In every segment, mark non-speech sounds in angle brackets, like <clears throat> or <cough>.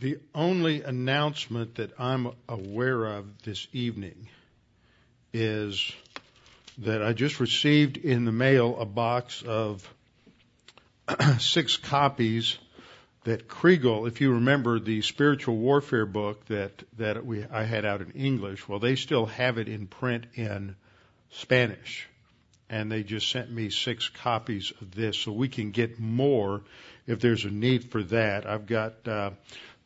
The only announcement that I'm aware of this evening is that I just received in the mail a box of <clears throat> six copies that Kregel, if you remember the spiritual warfare book that that we I had out in English, well they still have it in print in Spanish. And they just sent me six copies of this so we can get more if there's a need for that. I've got uh,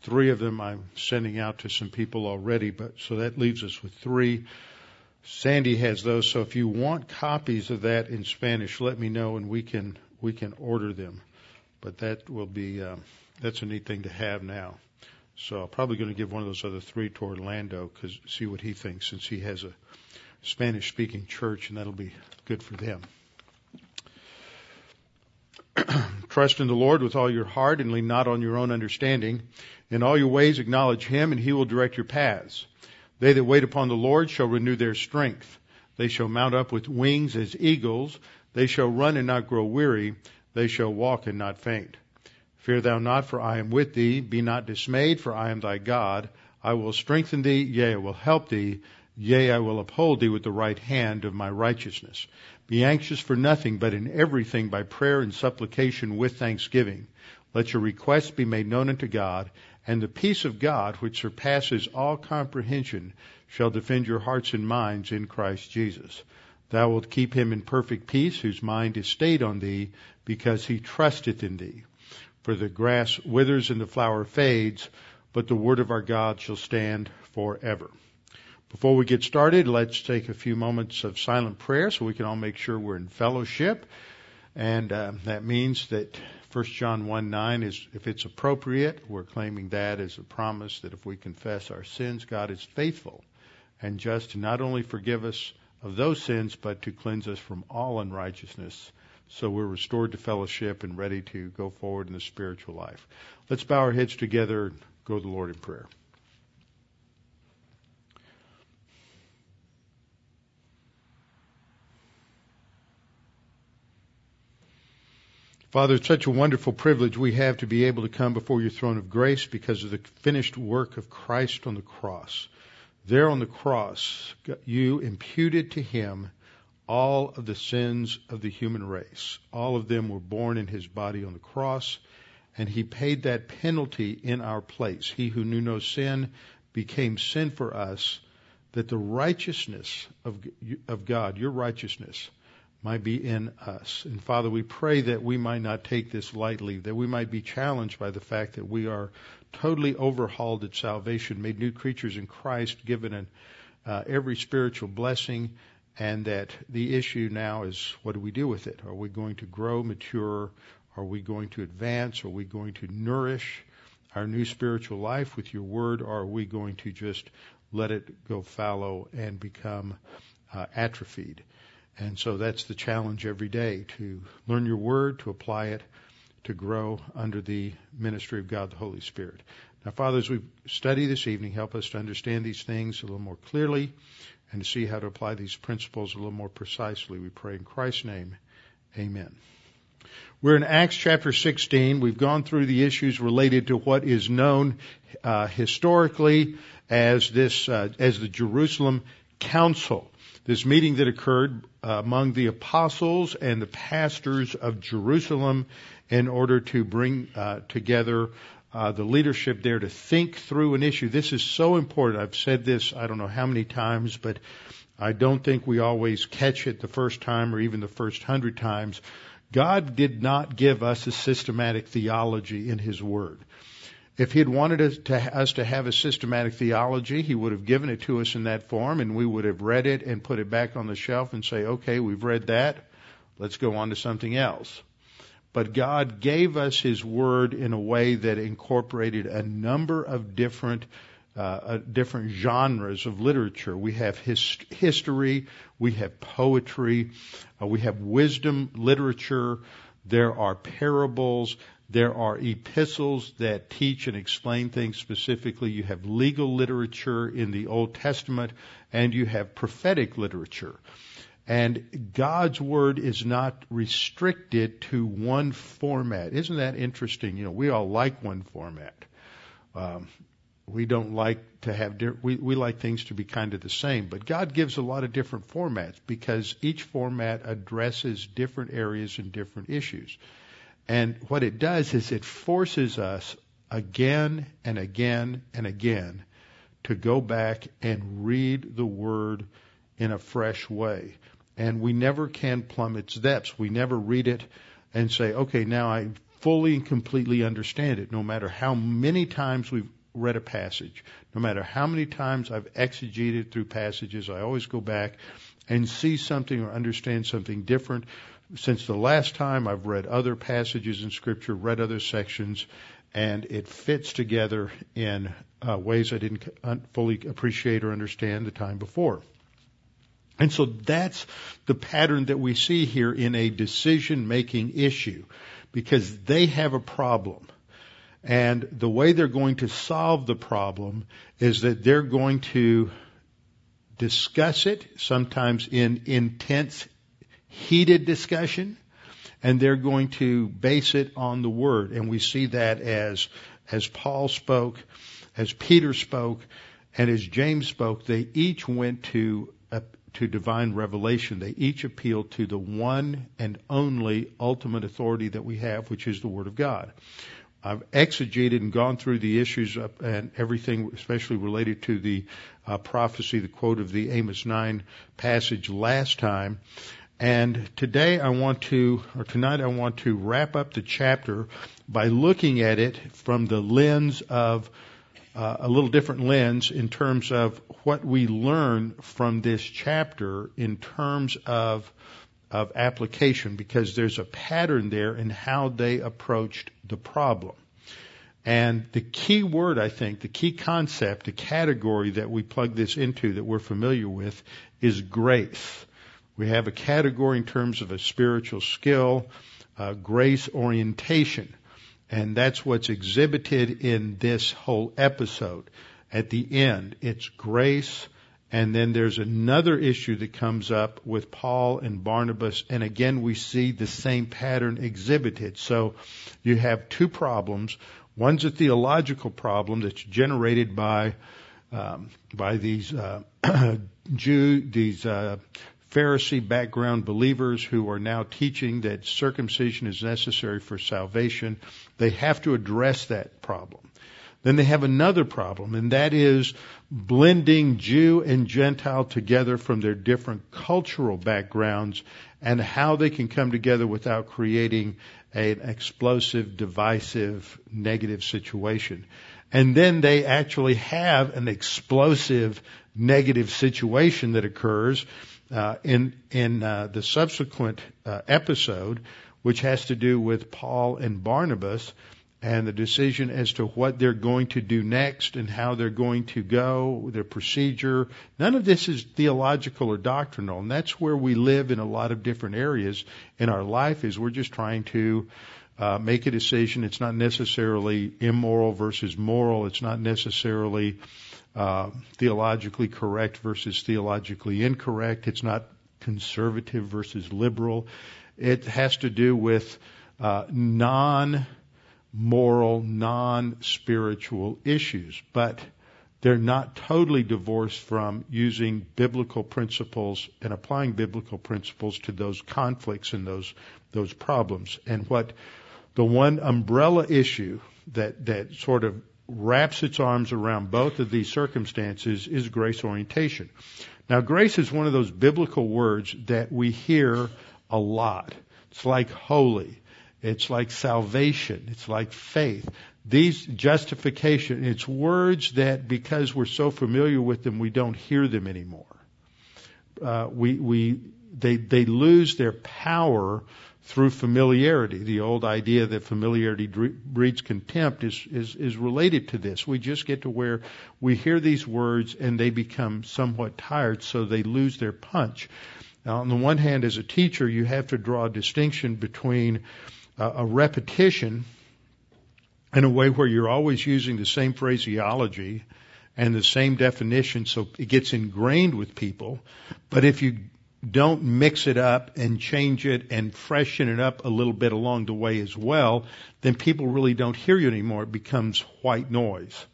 three of them I'm sending out to some people already, but so that leaves us with three. Sandy has those, so if you want copies of that in Spanish, let me know and we can we can order them. But that will be um, that's a neat thing to have now. So I'm probably going to give one of those other three to Orlando because see what he thinks since he has a Spanish speaking church and that'll be good for them. <clears throat> Trust in the Lord with all your heart and lean not on your own understanding. In all your ways acknowledge Him and He will direct your paths. They that wait upon the Lord shall renew their strength. They shall mount up with wings as eagles. They shall run and not grow weary. They shall walk and not faint. Fear thou not, for I am with thee. Be not dismayed, for I am thy God. I will strengthen thee, yea, I will help thee. Yea, I will uphold thee with the right hand of my righteousness. Be anxious for nothing, but in everything by prayer and supplication with thanksgiving. Let your requests be made known unto God, and the peace of God, which surpasses all comprehension, shall defend your hearts and minds in Christ Jesus. Thou wilt keep him in perfect peace, whose mind is stayed on thee, because he trusteth in thee. For the grass withers and the flower fades, but the word of our God shall stand forever. Before we get started, let's take a few moments of silent prayer so we can all make sure we're in fellowship. And uh, that means that 1 John 1 9 is, if it's appropriate, we're claiming that as a promise that if we confess our sins, God is faithful and just to not only forgive us of those sins, but to cleanse us from all unrighteousness. So we're restored to fellowship and ready to go forward in the spiritual life. Let's bow our heads together and go to the Lord in prayer. Father, it's such a wonderful privilege we have to be able to come before your throne of grace because of the finished work of Christ on the cross. There on the cross, you imputed to him all of the sins of the human race. All of them were borne in his body on the cross, and he paid that penalty in our place. He who knew no sin became sin for us that the righteousness of, of God, your righteousness, might be in us. And Father, we pray that we might not take this lightly, that we might be challenged by the fact that we are totally overhauled at salvation, made new creatures in Christ, given an, uh, every spiritual blessing, and that the issue now is what do we do with it? Are we going to grow, mature? Are we going to advance? Are we going to nourish our new spiritual life with your word? Or are we going to just let it go fallow and become uh, atrophied? And so that's the challenge every day to learn your word, to apply it, to grow under the ministry of God the Holy Spirit. Now, Father, as we study this evening, help us to understand these things a little more clearly and to see how to apply these principles a little more precisely. We pray in Christ's name. Amen. We're in Acts chapter 16. We've gone through the issues related to what is known uh, historically as this, uh, as the Jerusalem Council this meeting that occurred among the apostles and the pastors of Jerusalem in order to bring uh, together uh, the leadership there to think through an issue. This is so important. I've said this I don't know how many times, but I don't think we always catch it the first time or even the first hundred times. God did not give us a systematic theology in His Word. If he had wanted us to, us to have a systematic theology, he would have given it to us in that form and we would have read it and put it back on the shelf and say, okay, we've read that. Let's go on to something else. But God gave us His Word in a way that incorporated a number of different uh, uh, different genres of literature. We have his, history, we have poetry, uh, we have wisdom literature. There are parables. There are epistles that teach and explain things specifically. You have legal literature in the Old Testament and you have prophetic literature. And God's Word is not restricted to one format. Isn't that interesting? You know, we all like one format. Um, we don't like to have we we like things to be kind of the same but god gives a lot of different formats because each format addresses different areas and different issues and what it does is it forces us again and again and again to go back and read the word in a fresh way and we never can plumb its depths we never read it and say okay now i fully and completely understand it no matter how many times we've read a passage. No matter how many times I've exegeted through passages, I always go back and see something or understand something different. Since the last time I've read other passages in Scripture, read other sections, and it fits together in uh, ways I didn't fully appreciate or understand the time before. And so that's the pattern that we see here in a decision making issue because they have a problem and the way they're going to solve the problem is that they're going to discuss it, sometimes in intense, heated discussion, and they're going to base it on the Word. And we see that as, as Paul spoke, as Peter spoke, and as James spoke, they each went to uh, to divine revelation. They each appealed to the one and only ultimate authority that we have, which is the Word of God. I've exegeted and gone through the issues and everything, especially related to the uh, prophecy, the quote of the Amos 9 passage last time. And today I want to, or tonight I want to wrap up the chapter by looking at it from the lens of uh, a little different lens in terms of what we learn from this chapter in terms of of application because there's a pattern there in how they approached the problem. And the key word, I think, the key concept, the category that we plug this into that we're familiar with is grace. We have a category in terms of a spiritual skill, uh, grace orientation. And that's what's exhibited in this whole episode. At the end, it's grace, and then there's another issue that comes up with Paul and Barnabas, and again we see the same pattern exhibited. So you have two problems. One's a theological problem that's generated by um, by these uh, <clears throat> Jew, these uh, Pharisee background believers who are now teaching that circumcision is necessary for salvation. They have to address that problem. Then they have another problem, and that is blending Jew and Gentile together from their different cultural backgrounds and how they can come together without creating an explosive, divisive, negative situation. And then they actually have an explosive, negative situation that occurs uh, in in uh, the subsequent uh, episode, which has to do with Paul and Barnabas and the decision as to what they're going to do next and how they're going to go, their procedure. None of this is theological or doctrinal, and that's where we live in a lot of different areas in our life. Is we're just trying to uh, make a decision. It's not necessarily immoral versus moral. It's not necessarily uh, theologically correct versus theologically incorrect. It's not conservative versus liberal. It has to do with uh, non moral, non-spiritual issues, but they're not totally divorced from using biblical principles and applying biblical principles to those conflicts and those those problems. And what the one umbrella issue that that sort of wraps its arms around both of these circumstances is grace orientation. Now, grace is one of those biblical words that we hear a lot. It's like holy. It's like salvation. It's like faith. These justification, it's words that because we're so familiar with them, we don't hear them anymore. Uh, we, we, they, they lose their power through familiarity. The old idea that familiarity breeds contempt is, is, is related to this. We just get to where we hear these words and they become somewhat tired, so they lose their punch. Now, on the one hand, as a teacher, you have to draw a distinction between uh, a repetition in a way where you're always using the same phraseology and the same definition so it gets ingrained with people. But if you don't mix it up and change it and freshen it up a little bit along the way as well, then people really don't hear you anymore. It becomes white noise.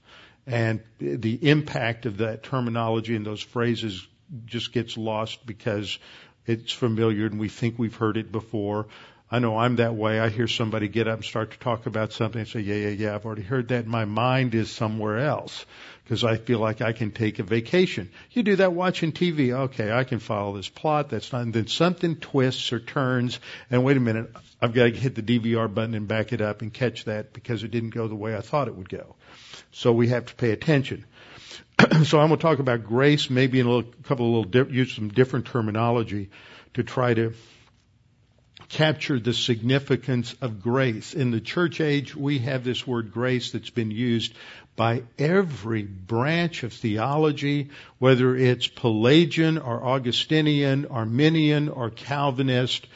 And the impact of that terminology and those phrases just gets lost because it's familiar and we think we've heard it before. I know I'm that way. I hear somebody get up and start to talk about something and say, yeah, yeah, yeah, I've already heard that. My mind is somewhere else because I feel like I can take a vacation. You do that watching TV. Okay, I can follow this plot. That's not, and then something twists or turns and wait a minute, I've got to hit the DVR button and back it up and catch that because it didn't go the way I thought it would go. So we have to pay attention. <clears throat> so I'm going to talk about grace, maybe in a little, couple of little, use some different terminology to try to capture the significance of grace. In the church age, we have this word grace that's been used by every branch of theology, whether it's Pelagian or Augustinian, Arminian or Calvinist,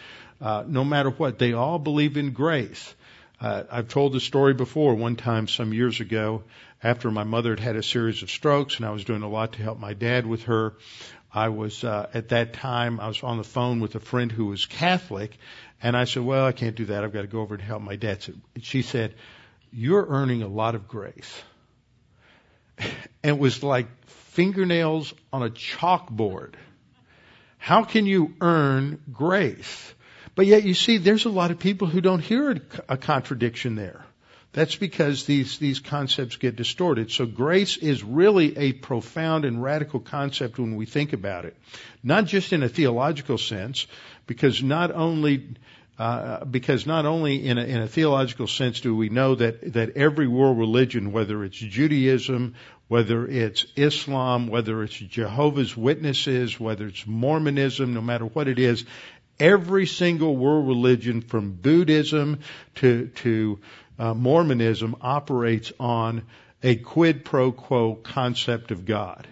uh, no matter what, they all believe in grace. Uh, I've told the story before one time some years ago after my mother had had a series of strokes and I was doing a lot to help my dad with her. I was uh, at that time I was on the phone with a friend who was Catholic, and I said, "Well, I can't do that. I've got to go over and help my dad." So she said, "You're earning a lot of grace," and it was like fingernails on a chalkboard. How can you earn grace? But yet, you see, there's a lot of people who don't hear a contradiction there. That's because these, these concepts get distorted. So grace is really a profound and radical concept when we think about it. Not just in a theological sense, because not only, uh, because not only in a, in a theological sense do we know that, that every world religion, whether it's Judaism, whether it's Islam, whether it's Jehovah's Witnesses, whether it's Mormonism, no matter what it is, every single world religion from Buddhism to, to uh, Mormonism operates on a quid pro quo concept of God.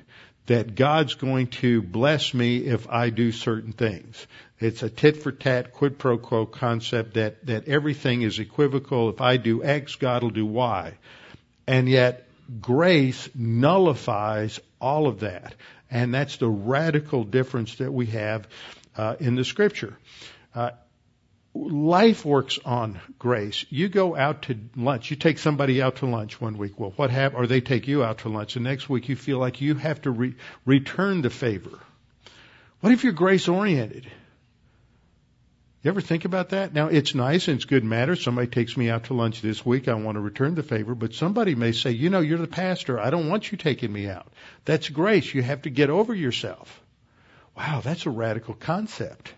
That God's going to bless me if I do certain things. It's a tit for tat quid pro quo concept that, that everything is equivocal. If I do X, God will do Y. And yet grace nullifies all of that. And that's the radical difference that we have uh, in the scripture. Uh, life works on grace. You go out to lunch. You take somebody out to lunch one week. Well, what happened? Or they take you out to lunch. The next week you feel like you have to re- return the favor. What if you're grace oriented? You ever think about that? Now it's nice and it's good matter. Somebody takes me out to lunch this week. I want to return the favor, but somebody may say, you know, you're the pastor. I don't want you taking me out. That's grace. You have to get over yourself. Wow, that's a radical concept.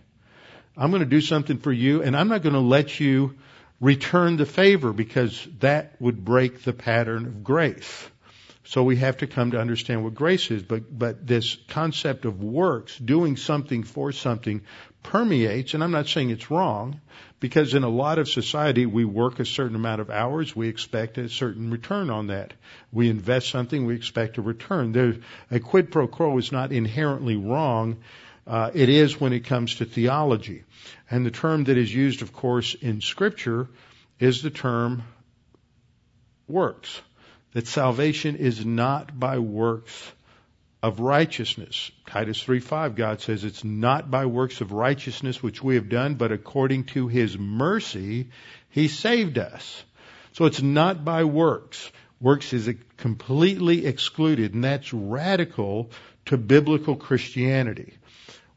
I'm going to do something for you and I'm not going to let you return the favor because that would break the pattern of grace. So we have to come to understand what grace is, but, but this concept of works, doing something for something, permeates, and I'm not saying it's wrong, because in a lot of society we work a certain amount of hours, we expect a certain return on that. We invest something, we expect a return. There, a quid pro quo is not inherently wrong uh, it is when it comes to theology. And the term that is used, of course, in Scripture is the term works. That salvation is not by works of righteousness. Titus 3:5 God says it's not by works of righteousness which we have done but according to his mercy he saved us. So it's not by works. Works is completely excluded and that's radical to biblical Christianity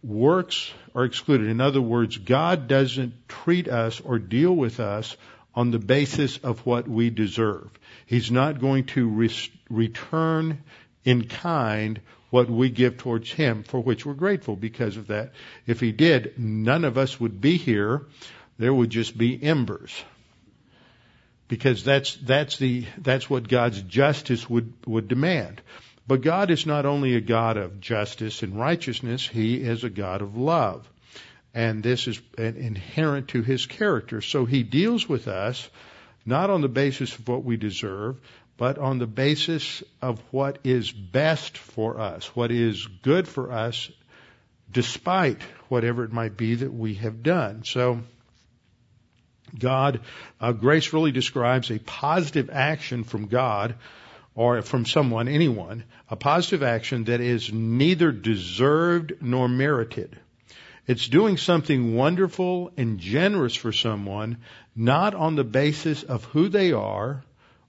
works are excluded. In other words, God doesn't treat us or deal with us on the basis of what we deserve. He's not going to re- return in kind what we give towards Him, for which we're grateful because of that. If He did, none of us would be here. There would just be embers. Because that's, that's the, that's what God's justice would, would demand. But God is not only a God of justice and righteousness, He is a God of love. And this is inherent to His character. So He deals with us not on the basis of what we deserve, but on the basis of what is best for us, what is good for us, despite whatever it might be that we have done. So, God, uh, grace really describes a positive action from God or from someone, anyone, a positive action that is neither deserved nor merited. It's doing something wonderful and generous for someone, not on the basis of who they are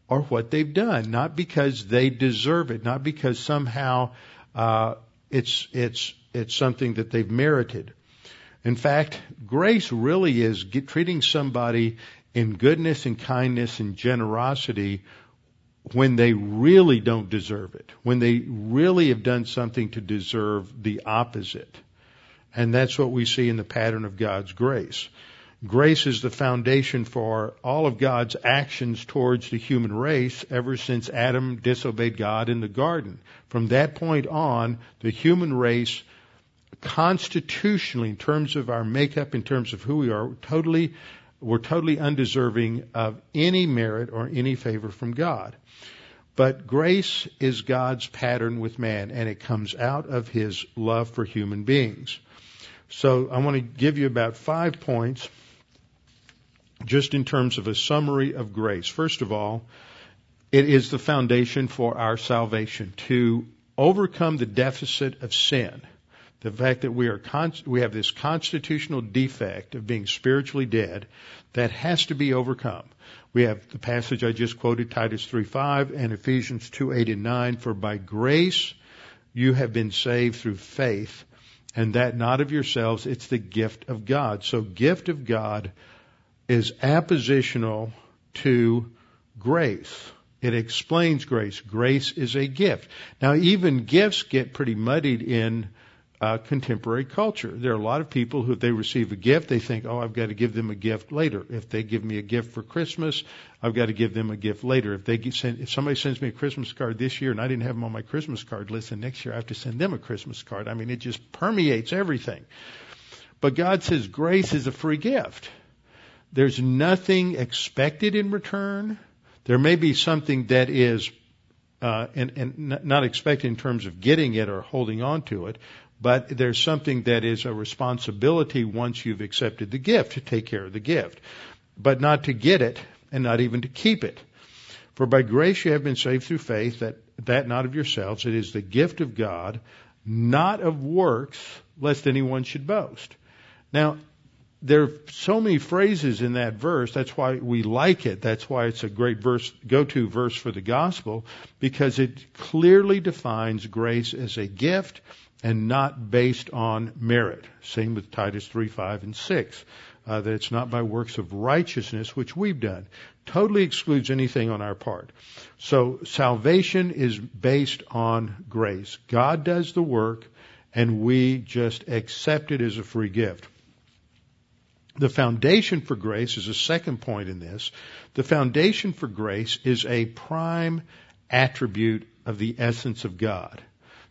or what they've done, not because they deserve it, not because somehow uh, it's it's it's something that they've merited. In fact, grace really is get, treating somebody in goodness and kindness and generosity when they really don't deserve it, when they really have done something to deserve the opposite. And that's what we see in the pattern of God's grace. Grace is the foundation for all of God's actions towards the human race ever since Adam disobeyed God in the garden. From that point on, the human race constitutionally, in terms of our makeup, in terms of who we are, totally, we're totally undeserving of any merit or any favor from God. But grace is God's pattern with man, and it comes out of His love for human beings. So I want to give you about five points just in terms of a summary of grace. First of all, it is the foundation for our salvation to overcome the deficit of sin. The fact that we are con- we have this constitutional defect of being spiritually dead that has to be overcome. We have the passage I just quoted, Titus 3:5 and Ephesians 2:8 and 9. For by grace you have been saved through faith, and that not of yourselves, it's the gift of God. So gift of God is appositional to grace. It explains grace. Grace is a gift. Now, even gifts get pretty muddied in uh, contemporary culture. There are a lot of people who, if they receive a gift, they think, oh, I've got to give them a gift later. If they give me a gift for Christmas, I've got to give them a gift later. If they if somebody sends me a Christmas card this year and I didn't have them on my Christmas card list, then next year I have to send them a Christmas card. I mean, it just permeates everything. But God says grace is a free gift. There's nothing expected in return. There may be something that is uh, and, and not expected in terms of getting it or holding on to it, but there's something that is a responsibility once you've accepted the gift to take care of the gift, but not to get it and not even to keep it. For by grace you have been saved through faith, that, that not of yourselves, it is the gift of God, not of works, lest anyone should boast. Now, there are so many phrases in that verse. That's why we like it. That's why it's a great verse, go-to verse for the gospel, because it clearly defines grace as a gift and not based on merit. Same with Titus 3, 5, and 6. Uh, that it's not by works of righteousness, which we've done. Totally excludes anything on our part. So salvation is based on grace. God does the work, and we just accept it as a free gift. The foundation for grace is a second point in this. The foundation for grace is a prime attribute of the essence of God.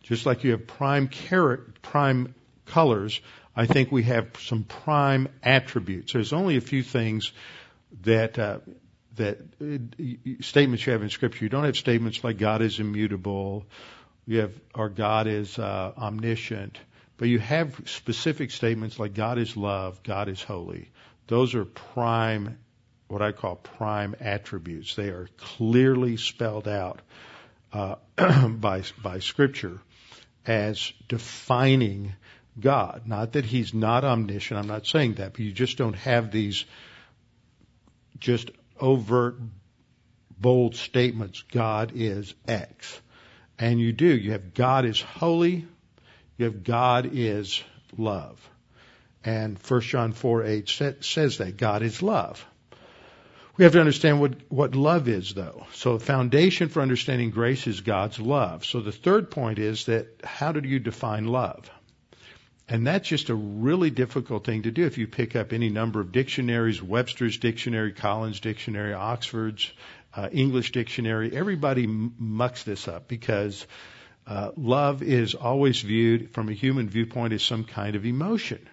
Just like you have prime char- prime colors, I think we have some prime attributes. There's only a few things that uh, that uh, statements you have in Scripture. You don't have statements like God is immutable, you have or God is uh, omniscient, but you have specific statements like God is love, God is holy. Those are prime, what I call prime attributes. They are clearly spelled out uh, <clears throat> by by Scripture as defining God. Not that he's not omniscient, I'm not saying that, but you just don't have these just overt, bold statements. God is X. And you do. You have God is holy, you have God is love. And 1 John 4 8 says that God is love. We have to understand what, what love is, though. So the foundation for understanding grace is God's love. So the third point is that how do you define love? And that's just a really difficult thing to do if you pick up any number of dictionaries, Webster's dictionary, Collins dictionary, Oxford's, uh, English dictionary. Everybody mucks this up because uh, love is always viewed from a human viewpoint as some kind of emotion.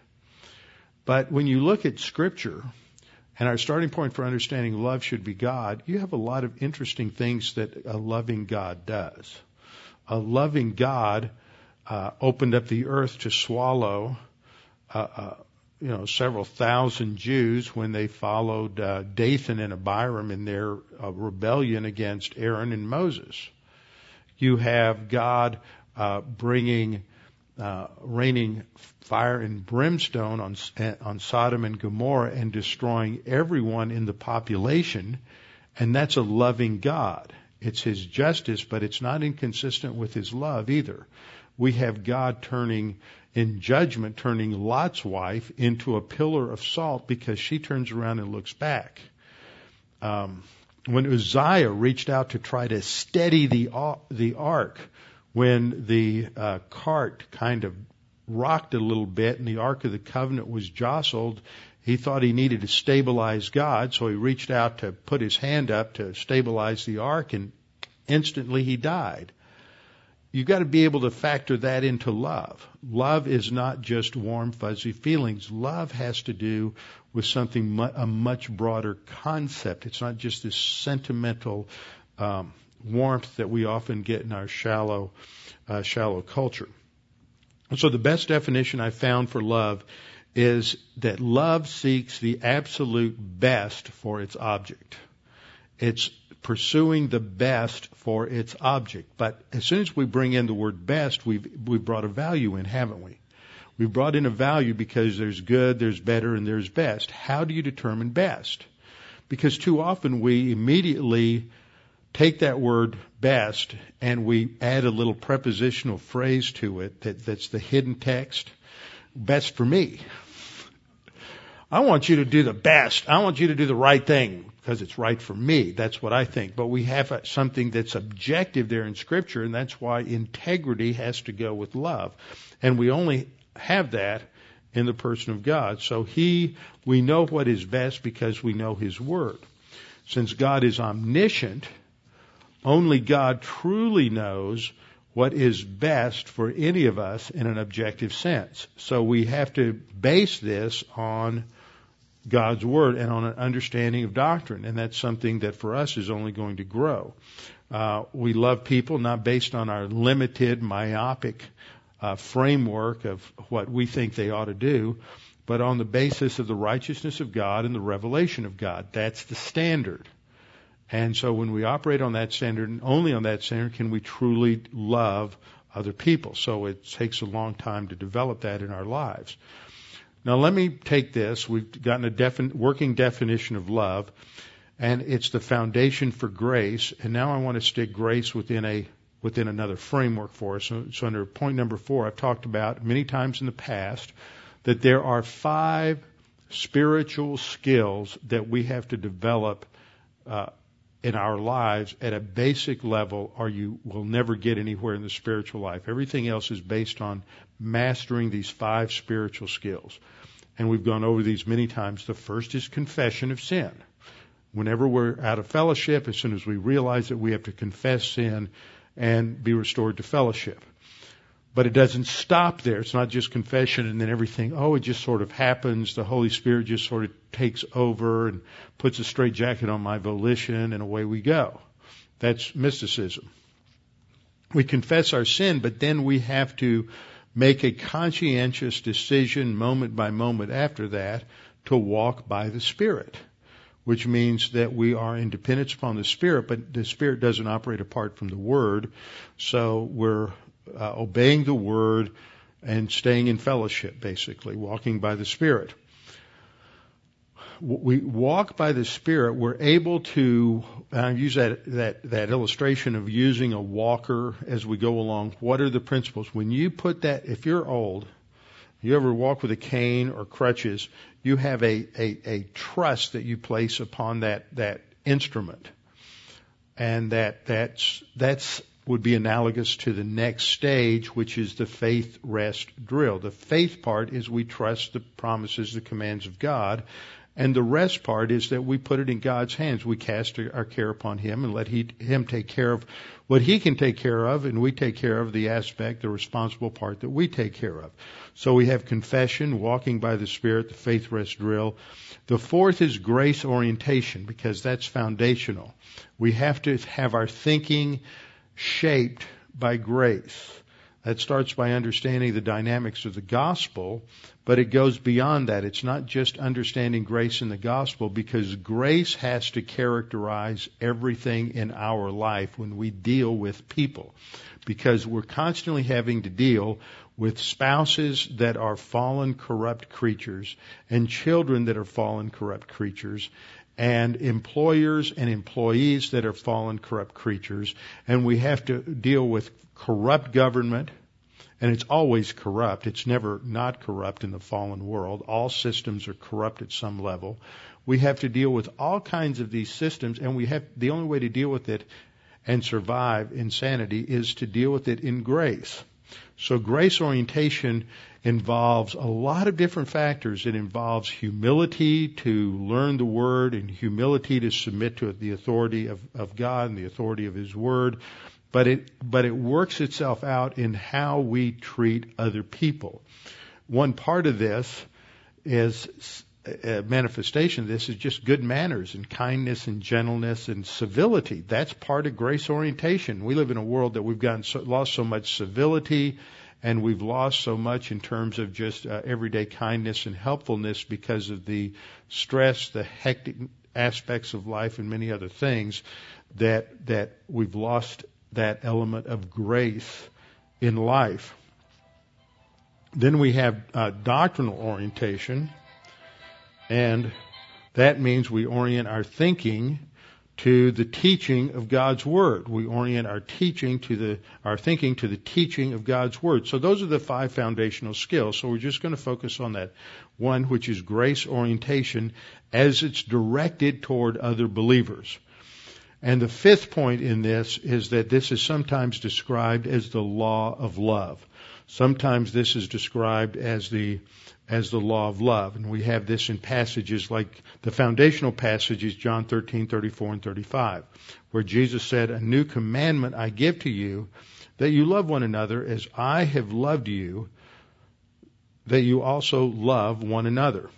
But when you look at Scripture, and our starting point for understanding love should be God, you have a lot of interesting things that a loving God does. A loving God uh, opened up the earth to swallow, uh, uh, you know, several thousand Jews when they followed uh, Dathan and Abiram in their uh, rebellion against Aaron and Moses. You have God uh, bringing uh, raining fire and brimstone on on Sodom and Gomorrah and destroying everyone in the population, and that's a loving God. It's His justice, but it's not inconsistent with His love either. We have God turning in judgment, turning Lot's wife into a pillar of salt because she turns around and looks back. Um, when Uzziah reached out to try to steady the the ark, when the uh, cart kind of rocked a little bit and the ark of the covenant was jostled, he thought he needed to stabilize God, so he reached out to put his hand up to stabilize the ark, and instantly he died you've got to be able to factor that into love. Love is not just warm, fuzzy feelings. Love has to do with something, a much broader concept. It's not just this sentimental um, warmth that we often get in our shallow, uh, shallow culture. so the best definition I found for love is that love seeks the absolute best for its object. It's pursuing the best for its object. But as soon as we bring in the word best, we've, we've brought a value in, haven't we? We've brought in a value because there's good, there's better, and there's best. How do you determine best? Because too often we immediately take that word best and we add a little prepositional phrase to it that, that's the hidden text. Best for me. I want you to do the best. I want you to do the right thing because it's right for me. That's what I think. But we have something that's objective there in Scripture, and that's why integrity has to go with love. And we only have that in the person of God. So He, we know what is best because we know His Word. Since God is omniscient, only God truly knows what is best for any of us in an objective sense. So we have to base this on God's Word and on an understanding of doctrine. And that's something that for us is only going to grow. Uh, we love people not based on our limited, myopic uh, framework of what we think they ought to do, but on the basis of the righteousness of God and the revelation of God. That's the standard. And so when we operate on that standard and only on that standard can we truly love other people. So it takes a long time to develop that in our lives. Now let me take this. We've gotten a defin- working definition of love, and it's the foundation for grace. And now I want to stick grace within a within another framework for us. So, so under point number four, I've talked about many times in the past that there are five spiritual skills that we have to develop uh, in our lives at a basic level, or you will never get anywhere in the spiritual life. Everything else is based on mastering these five spiritual skills. And we've gone over these many times. The first is confession of sin. Whenever we're out of fellowship, as soon as we realize that we have to confess sin and be restored to fellowship. But it doesn't stop there. It's not just confession and then everything, oh, it just sort of happens. The Holy Spirit just sort of takes over and puts a straight jacket on my volition and away we go. That's mysticism. We confess our sin, but then we have to make a conscientious decision moment by moment after that to walk by the Spirit, which means that we are in dependence upon the Spirit, but the Spirit doesn't operate apart from the Word. So we're uh, obeying the Word and staying in fellowship, basically, walking by the Spirit we walk by the Spirit, we're able to use that, that, that illustration of using a walker as we go along. What are the principles? When you put that, if you're old, you ever walk with a cane or crutches, you have a, a, a trust that you place upon that, that instrument. And that, that's, that's would be analogous to the next stage, which is the faith rest drill. The faith part is we trust the promises, the commands of God. And the rest part is that we put it in God's hands. We cast our care upon Him and let he, Him take care of what He can take care of, and we take care of the aspect, the responsible part that we take care of. So we have confession, walking by the Spirit, the faith rest drill. The fourth is grace orientation, because that's foundational. We have to have our thinking shaped by grace. That starts by understanding the dynamics of the gospel, but it goes beyond that. It's not just understanding grace in the gospel because grace has to characterize everything in our life when we deal with people. Because we're constantly having to deal with spouses that are fallen, corrupt creatures and children that are fallen, corrupt creatures and employers and employees that are fallen, corrupt creatures. And we have to deal with corrupt government and it's always corrupt. It's never not corrupt in the fallen world. All systems are corrupt at some level. We have to deal with all kinds of these systems, and we have the only way to deal with it and survive insanity is to deal with it in grace. So grace orientation involves a lot of different factors. It involves humility to learn the word and humility to submit to the authority of, of God and the authority of His word but it but it works itself out in how we treat other people. One part of this is a manifestation of this is just good manners and kindness and gentleness and civility. That's part of grace orientation. We live in a world that we've gotten so, lost so much civility and we've lost so much in terms of just uh, everyday kindness and helpfulness because of the stress, the hectic aspects of life and many other things that that we've lost that element of grace in life. Then we have uh, doctrinal orientation, and that means we orient our thinking to the teaching of God's Word. We orient our teaching to the, our thinking to the teaching of God's Word. So those are the five foundational skills. So we're just going to focus on that one, which is grace orientation as it's directed toward other believers. And the fifth point in this is that this is sometimes described as the law of love. Sometimes this is described as the as the law of love. And we have this in passages like the foundational passages, John 13, 34, and 35, where Jesus said, A new commandment I give to you, that you love one another as I have loved you, that you also love one another.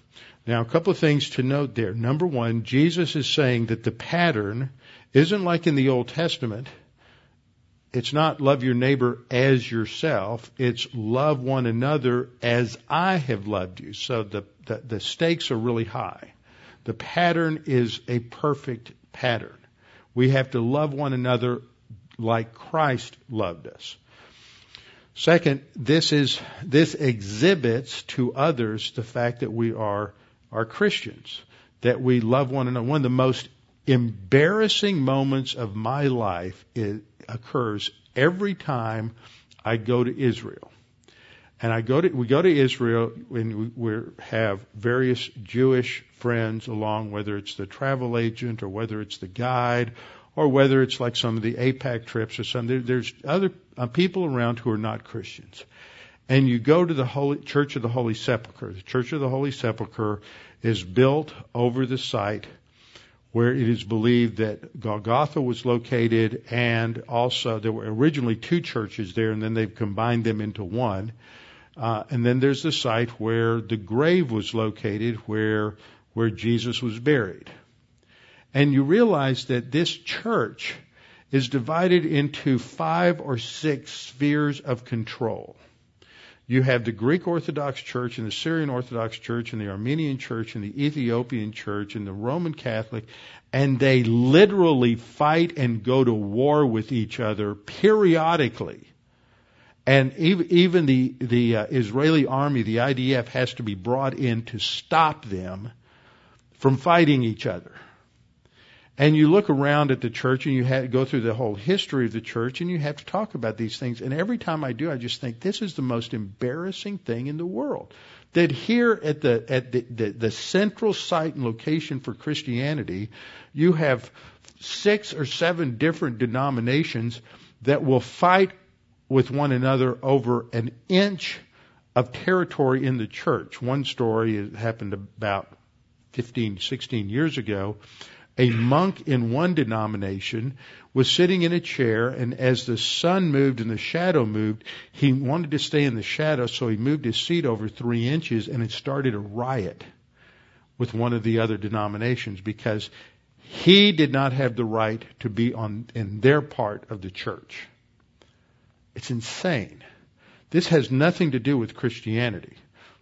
Now, a couple of things to note there. Number one, Jesus is saying that the pattern isn't like in the Old Testament. It's not love your neighbor as yourself. It's love one another as I have loved you. So the, the, the stakes are really high. The pattern is a perfect pattern. We have to love one another like Christ loved us. Second, this is this exhibits to others the fact that we are are Christians, that we love one another. One of the most embarrassing moments of my life it occurs every time I go to Israel. And I go to, we go to Israel and we, have various Jewish friends along, whether it's the travel agent or whether it's the guide or whether it's like some of the AIPAC trips or something. There, there's other uh, people around who are not Christians. And you go to the Holy Church of the Holy Sepulchre. The Church of the Holy Sepulchre is built over the site where it is believed that Golgotha was located, and also there were originally two churches there, and then they've combined them into one. Uh, and then there's the site where the grave was located, where where Jesus was buried. And you realize that this church is divided into five or six spheres of control. You have the Greek Orthodox Church and the Syrian Orthodox Church and the Armenian Church and the Ethiopian Church and the Roman Catholic, and they literally fight and go to war with each other periodically. And even the the uh, Israeli army, the IDF, has to be brought in to stop them from fighting each other. And you look around at the church and you go through the whole history of the church and you have to talk about these things. And every time I do, I just think this is the most embarrassing thing in the world. That here at the, at the, the, the central site and location for Christianity, you have six or seven different denominations that will fight with one another over an inch of territory in the church. One story happened about 15, 16 years ago a monk in one denomination was sitting in a chair, and as the sun moved and the shadow moved, he wanted to stay in the shadow, so he moved his seat over three inches, and it started a riot with one of the other denominations because he did not have the right to be on in their part of the church. It's insane. This has nothing to do with Christianity.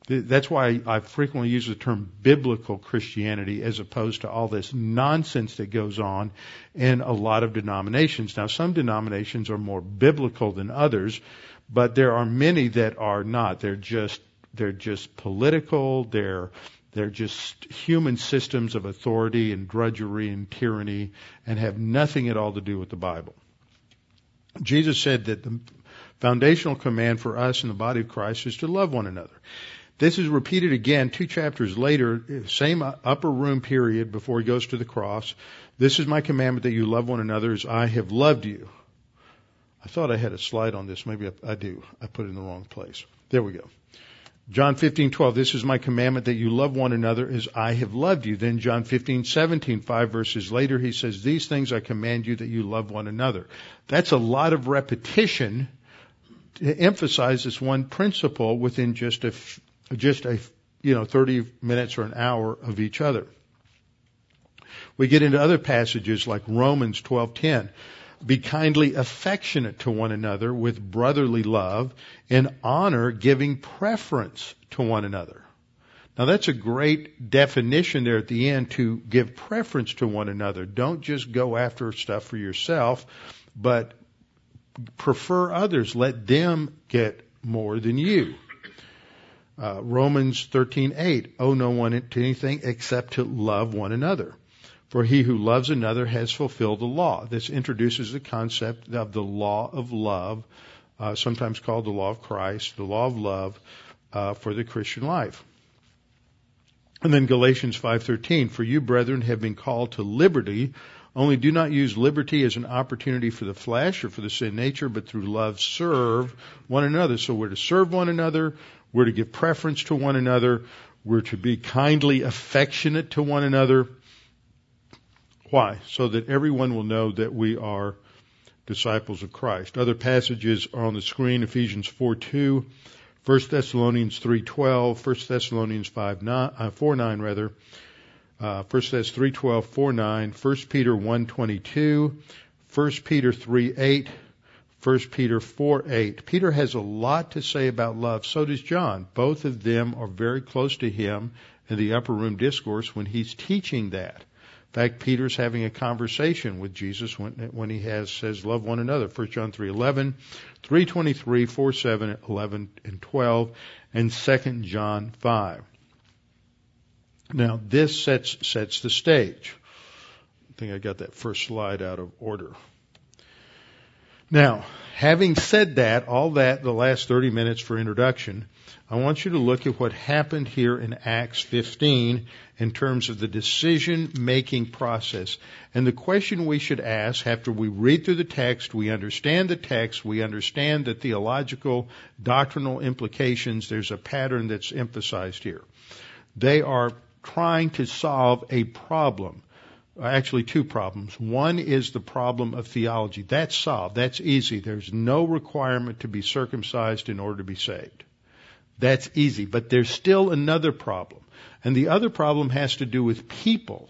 That's why I frequently use the term biblical Christianity as opposed to all this nonsense that goes on in a lot of denominations. Now, some denominations are more biblical than others, but there are many that are not. They're just they're just political. They're they're just human systems of authority and drudgery and tyranny and have nothing at all to do with the Bible. Jesus said that the foundational command for us in the body of Christ is to love one another. This is repeated again two chapters later, same upper room period before he goes to the cross. This is my commandment that you love one another as I have loved you. I thought I had a slide on this. Maybe I, I do. I put it in the wrong place. There we go. John 15:12 This is my commandment that you love one another as I have loved you. Then John 15:17 5 verses later he says these things I command you that you love one another. That's a lot of repetition to emphasize this one principle within just a just a you know 30 minutes or an hour of each other. We get into other passages like Romans 12:10. Be kindly affectionate to one another with brotherly love, in honor giving preference to one another. Now that's a great definition there at the end to give preference to one another. Don't just go after stuff for yourself, but prefer others. Let them get more than you. Uh, Romans 13:8, owe no one to anything except to love one another. For he who loves another has fulfilled the law. This introduces the concept of the law of love, uh, sometimes called the law of Christ, the law of love uh, for the Christian life. And then Galatians 5:13, for you brethren have been called to liberty, only do not use liberty as an opportunity for the flesh or for the sin nature, but through love serve one another. So we're to serve one another, we're to give preference to one another. We're to be kindly affectionate to one another. Why? So that everyone will know that we are disciples of Christ. Other passages are on the screen, Ephesians 4 2, 1 Thessalonians 3.12, 1 Thessalonians 5, 9, uh, 4 9 rather, uh, 1 Thess 3.12, 4 9, 1 Peter 1 22, 1 Peter 3 8, 1 Peter 4 8. Peter has a lot to say about love. So does John. Both of them are very close to him in the upper room discourse when he's teaching that. In fact, Peter's having a conversation with Jesus when, when he has says, "Love one another." 1 John 3:11, 3:23, 4 7, 11, and 12, and 2 John 5. Now, this sets sets the stage. I think I got that first slide out of order. Now, having said that, all that, the last 30 minutes for introduction, I want you to look at what happened here in Acts 15 in terms of the decision making process. And the question we should ask after we read through the text, we understand the text, we understand the theological, doctrinal implications, there's a pattern that's emphasized here. They are trying to solve a problem actually two problems. One is the problem of theology. That's solved. That's easy. There's no requirement to be circumcised in order to be saved. That's easy. But there's still another problem. And the other problem has to do with people.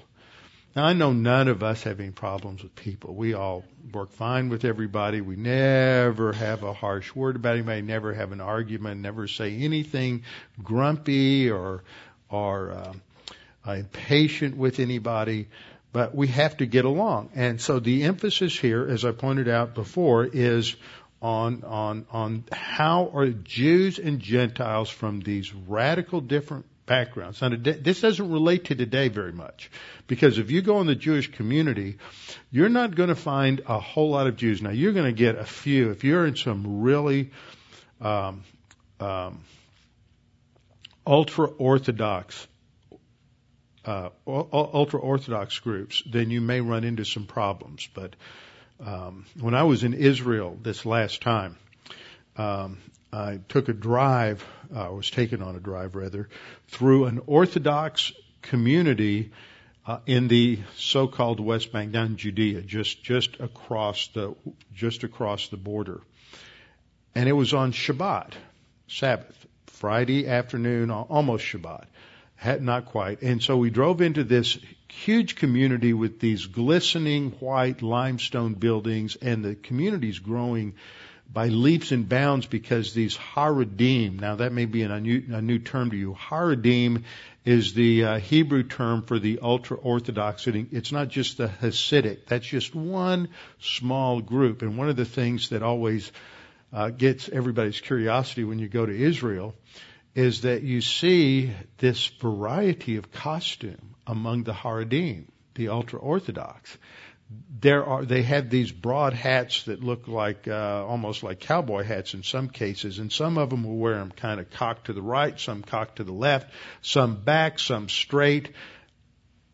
Now I know none of us have any problems with people. We all work fine with everybody. We never have a harsh word about anybody, never have an argument, never say anything grumpy or, or, uh, impatient with anybody but we have to get along. And so the emphasis here, as I pointed out before, is on on on how are Jews and Gentiles from these radical different backgrounds. Now, this doesn't relate to today very much, because if you go in the Jewish community, you're not going to find a whole lot of Jews. Now, you're going to get a few if you're in some really um, um, ultra orthodox uh, ultra orthodox groups, then you may run into some problems. But um, when I was in Israel this last time, um, I took a drive, uh, I was taken on a drive rather, through an Orthodox community uh, in the so-called West Bank, down Judea, just just across the just across the border, and it was on Shabbat, Sabbath, Friday afternoon, almost Shabbat, not quite. And so we drove into this huge community with these glistening white limestone buildings, and the community's growing by leaps and bounds because these Haredim, now that may be a new, a new term to you. Haredim is the uh, Hebrew term for the ultra Orthodox. It's not just the Hasidic. That's just one small group. And one of the things that always uh, gets everybody's curiosity when you go to Israel is that you see this variety of costume among the Haredim, the ultra Orthodox there are they have these broad hats that look like uh, almost like cowboy hats in some cases, and some of them will wear them kind of cocked to the right, some cocked to the left, some back, some straight.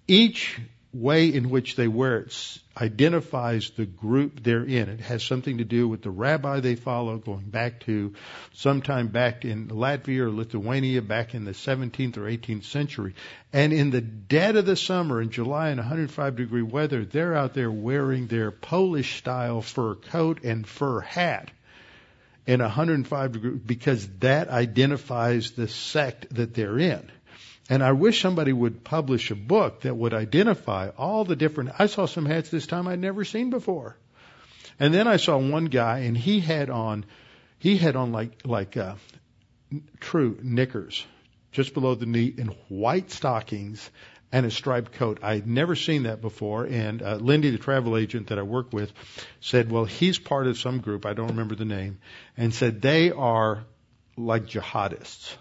Each way in which they wear it identifies the group they're in. It has something to do with the rabbi they follow, going back to sometime back in Latvia or Lithuania, back in the 17th or 18th century. And in the dead of the summer, in July in 105 degree weather, they're out there wearing their Polish style fur coat and fur hat in 105 degree because that identifies the sect that they're in. And I wish somebody would publish a book that would identify all the different. I saw some hats this time I'd never seen before. And then I saw one guy and he had on, he had on like, like, uh, true knickers just below the knee in white stockings and a striped coat. I'd never seen that before. And uh, Lindy, the travel agent that I work with, said, well, he's part of some group, I don't remember the name, and said they are like jihadists.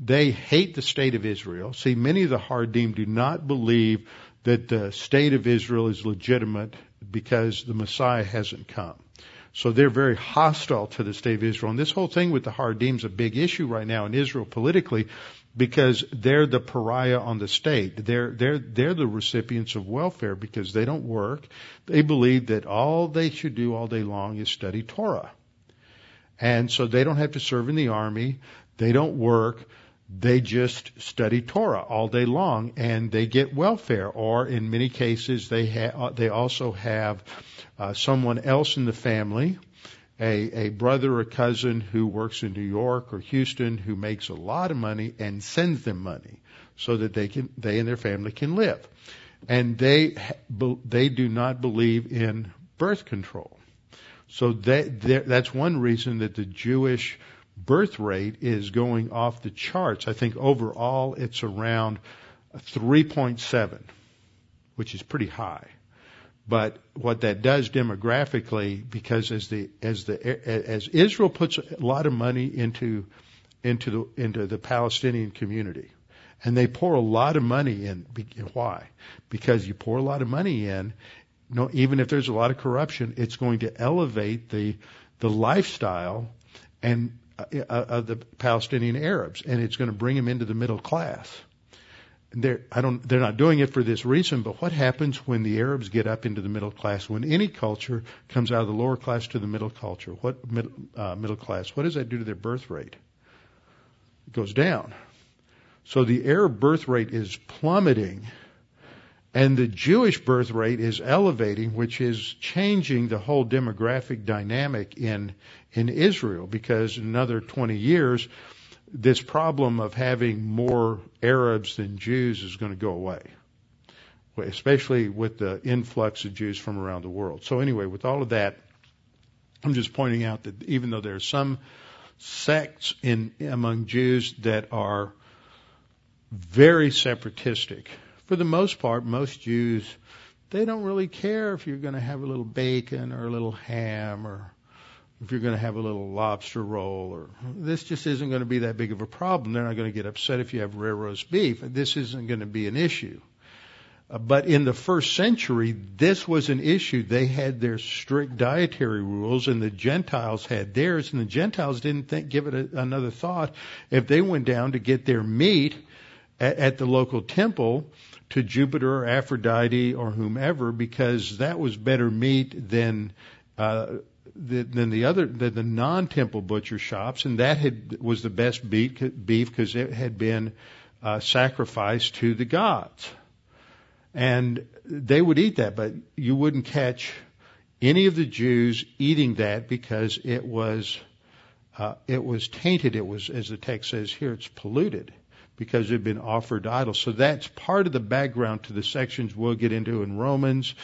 They hate the state of Israel. See, many of the Haredim do not believe that the state of Israel is legitimate because the Messiah hasn't come. So they're very hostile to the state of Israel. And this whole thing with the Haredim is a big issue right now in Israel politically because they're the pariah on the state. They're, they're, they're the recipients of welfare because they don't work. They believe that all they should do all day long is study Torah. And so they don't have to serve in the army. They don't work they just study Torah all day long and they get welfare. Or in many cases, they ha- they also have uh, someone else in the family, a, a brother or cousin who works in New York or Houston who makes a lot of money and sends them money so that they can they and their family can live. And they they do not believe in birth control. So that, that's one reason that the Jewish birth rate is going off the charts. I think overall it's around 3.7, which is pretty high. But what that does demographically, because as the as the as Israel puts a lot of money into into the into the Palestinian community, and they pour a lot of money in. Why? Because you pour a lot of money in. no, even if there's a lot of corruption, it's going to elevate the the lifestyle and of the Palestinian Arabs, and it's going to bring them into the middle class. They're, I don't, they're not doing it for this reason, but what happens when the Arabs get up into the middle class? When any culture comes out of the lower class to the middle culture, what middle, uh, middle class? What does that do to their birth rate? It goes down. So the Arab birth rate is plummeting and the Jewish birth rate is elevating, which is changing the whole demographic dynamic in, in Israel because in another 20 years, this problem of having more Arabs than Jews is going to go away, especially with the influx of Jews from around the world. So anyway, with all of that, I'm just pointing out that even though there are some sects in among Jews that are very separatistic, for the most part, most Jews, they don't really care if you're going to have a little bacon or a little ham or if you're going to have a little lobster roll or this just isn't going to be that big of a problem. They're not going to get upset if you have rare roast beef. This isn't going to be an issue. Uh, but in the first century, this was an issue. They had their strict dietary rules, and the Gentiles had theirs, and the Gentiles didn't think, give it a, another thought. If they went down to get their meat at, at the local temple, to Jupiter or Aphrodite or whomever because that was better meat than uh, than the other than the non-temple butcher shops, and that had was the best beef because it had been uh, sacrificed to the gods, and they would eat that, but you wouldn't catch any of the Jews eating that because it was uh, it was tainted. It was, as the text says here, it's polluted because they've been offered idols. So that's part of the background to the sections we'll get into in Romans.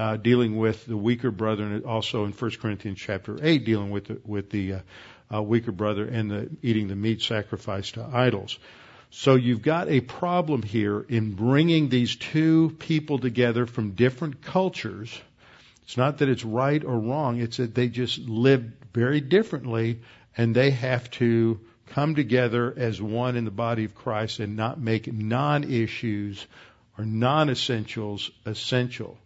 uh, dealing with the weaker brother, and also in 1 Corinthians chapter 8, dealing with the, with the uh, uh, weaker brother and the eating the meat sacrificed to idols. So you've got a problem here in bringing these two people together from different cultures. It's not that it's right or wrong, it's that they just live very differently and they have to come together as one in the body of Christ and not make non-issues or non-essentials essential.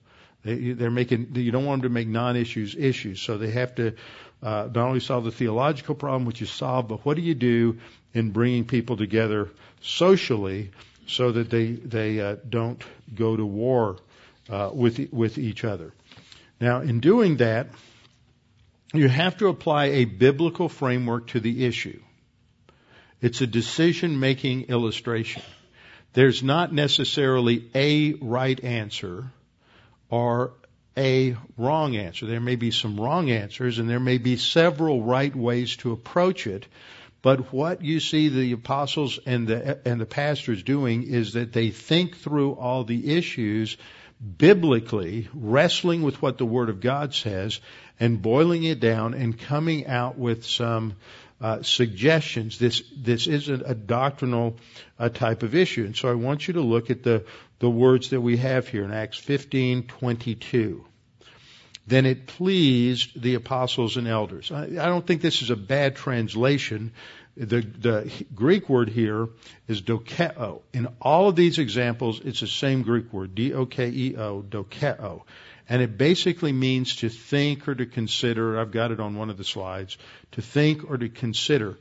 They, they're making, you don't want them to make non-issues issues. So they have to uh, not only solve the theological problem, which is solved, but what do you do in bringing people together socially so that they they uh, don't go to war uh, with with each other. Now, in doing that, you have to apply a biblical framework to the issue. It's a decision making illustration. There's not necessarily a right answer or a wrong answer. There may be some wrong answers and there may be several right ways to approach it. But what you see the apostles and the, and the pastors doing is that they think through all the issues biblically, wrestling with what the Word of God says, and boiling it down and coming out with some uh, suggestions. This this isn't a doctrinal uh, type of issue, and so I want you to look at the the words that we have here in Acts fifteen twenty two. Then it pleased the apostles and elders. I, I don't think this is a bad translation. The, the Greek word here is dokeo. In all of these examples, it's the same Greek word, D-O-K-E-O, dokeo. And it basically means to think or to consider. I've got it on one of the slides. To think or to consider.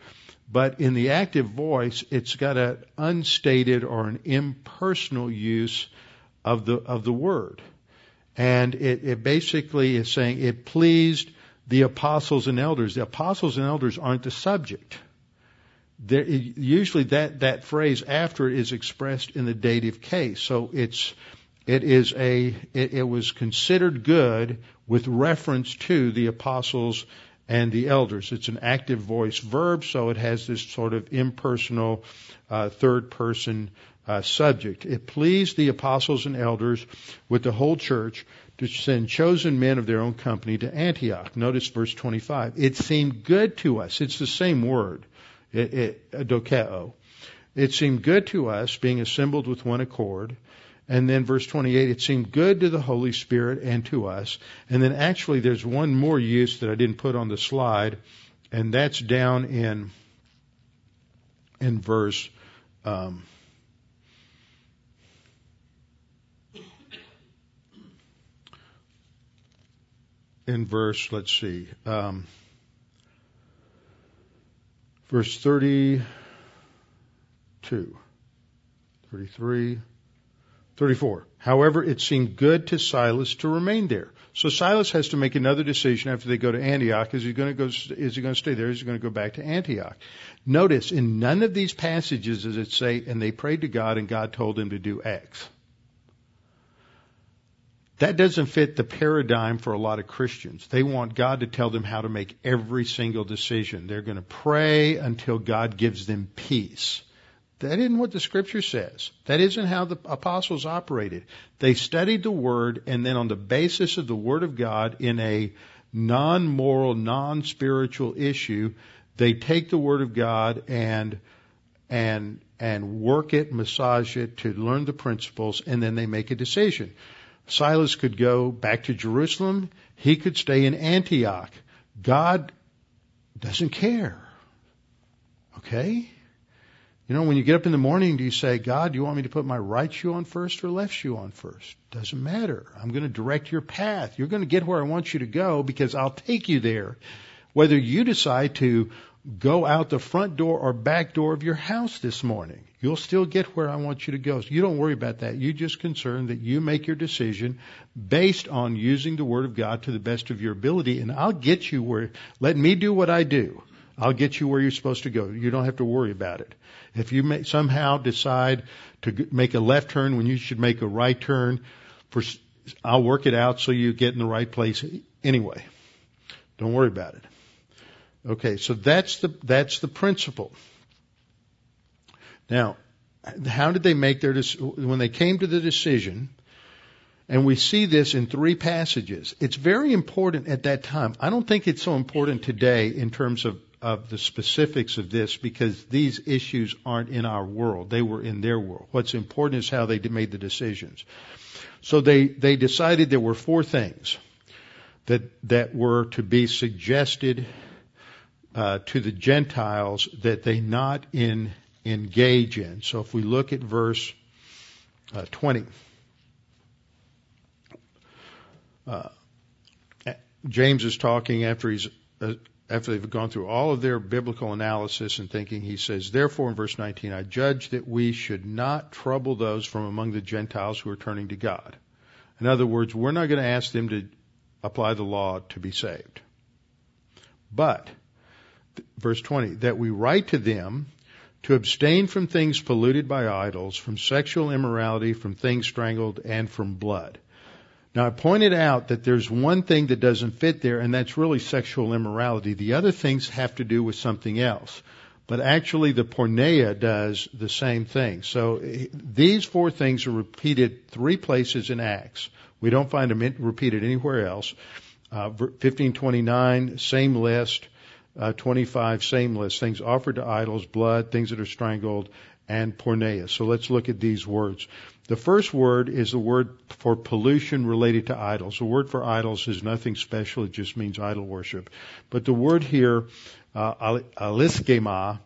But in the active voice, it's got an unstated or an impersonal use of the, of the word. And it, it basically is saying it pleased the apostles and elders. The apostles and elders aren't the subject. There, usually that, that phrase after it is expressed in the dative case. So it's, it is a, it, it was considered good with reference to the apostles and the elders. It's an active voice verb, so it has this sort of impersonal uh, third person uh, subject. It pleased the apostles and elders with the whole church to send chosen men of their own company to Antioch. Notice verse 25. It seemed good to us. It's the same word, it, it, dokeo. It seemed good to us, being assembled with one accord. And then verse 28, it seemed good to the Holy Spirit and to us. And then actually there's one more use that I didn't put on the slide, and that's down in, in verse, um, in verse, let's see, um, verse 32, 33, 34. However, it seemed good to Silas to remain there. So Silas has to make another decision after they go to Antioch. Is he going to go? Is he going to stay there? Is he going to go back to Antioch? Notice in none of these passages does it say, "And they prayed to God, and God told them to do X." That doesn't fit the paradigm for a lot of Christians. They want God to tell them how to make every single decision. They're going to pray until God gives them peace. That isn't what the scripture says. That isn't how the apostles operated. They studied the word and then on the basis of the word of God in a non-moral, non-spiritual issue, they take the word of God and and and work it, massage it to learn the principles and then they make a decision. Silas could go back to Jerusalem. He could stay in Antioch. God doesn't care. Okay? You know, when you get up in the morning, do you say, God, do you want me to put my right shoe on first or left shoe on first? Doesn't matter. I'm going to direct your path. You're going to get where I want you to go because I'll take you there. Whether you decide to go out the front door or back door of your house this morning. You'll still get where I want you to go. So you don't worry about that. You just concern that you make your decision based on using the Word of God to the best of your ability, and I'll get you where, let me do what I do. I'll get you where you're supposed to go. You don't have to worry about it. If you may, somehow decide to make a left turn when you should make a right turn, for, I'll work it out so you get in the right place anyway. Don't worry about it. Okay, so that's the, that's the principle. Now, how did they make their, when they came to the decision, And we see this in three passages. It's very important at that time. I don't think it's so important today in terms of, of the specifics of this because these issues aren't in our world. They were in their world. What's important is how they made the decisions. So they, they decided there were four things that, that were to be suggested uh, to the Gentiles that they not in, engage in. So if we look at verse uh, 20. Uh, James is talking after he's uh, after they've gone through all of their biblical analysis and thinking. He says, "Therefore, in verse 19, I judge that we should not trouble those from among the Gentiles who are turning to God." In other words, we're not going to ask them to apply the law to be saved. But, verse 20, that we write to them to abstain from things polluted by idols, from sexual immorality, from things strangled, and from blood. Now I pointed out that there's one thing that doesn't fit there, and that's really sexual immorality. The other things have to do with something else. But actually the porneia does the same thing. So these four things are repeated three places in Acts. We don't find them repeated anywhere else. Uh, 1529, same list. Uh, 25, same list. Things offered to idols, blood, things that are strangled, and porneia. So let's look at these words. The first word is the word for pollution related to idols. The word for idols is nothing special. It just means idol worship. But the word here, uh, alisgema,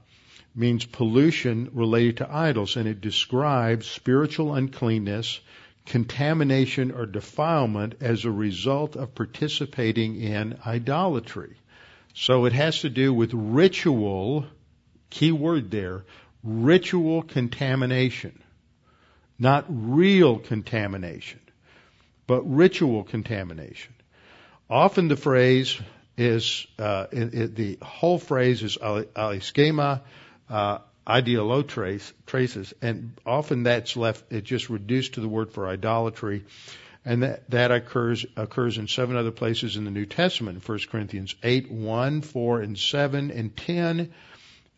means pollution related to idols, and it describes spiritual uncleanness, contamination, or defilement as a result of participating in idolatry. So it has to do with ritual, key word there, ritual contamination not real contamination, but ritual contamination. Often the phrase is, uh, it, it, the whole phrase is alisgema uh, traces, and often that's left, it's just reduced to the word for idolatry. And that, that occurs, occurs in seven other places in the New Testament, 1 Corinthians 8, 1, 4, and 7, and 10,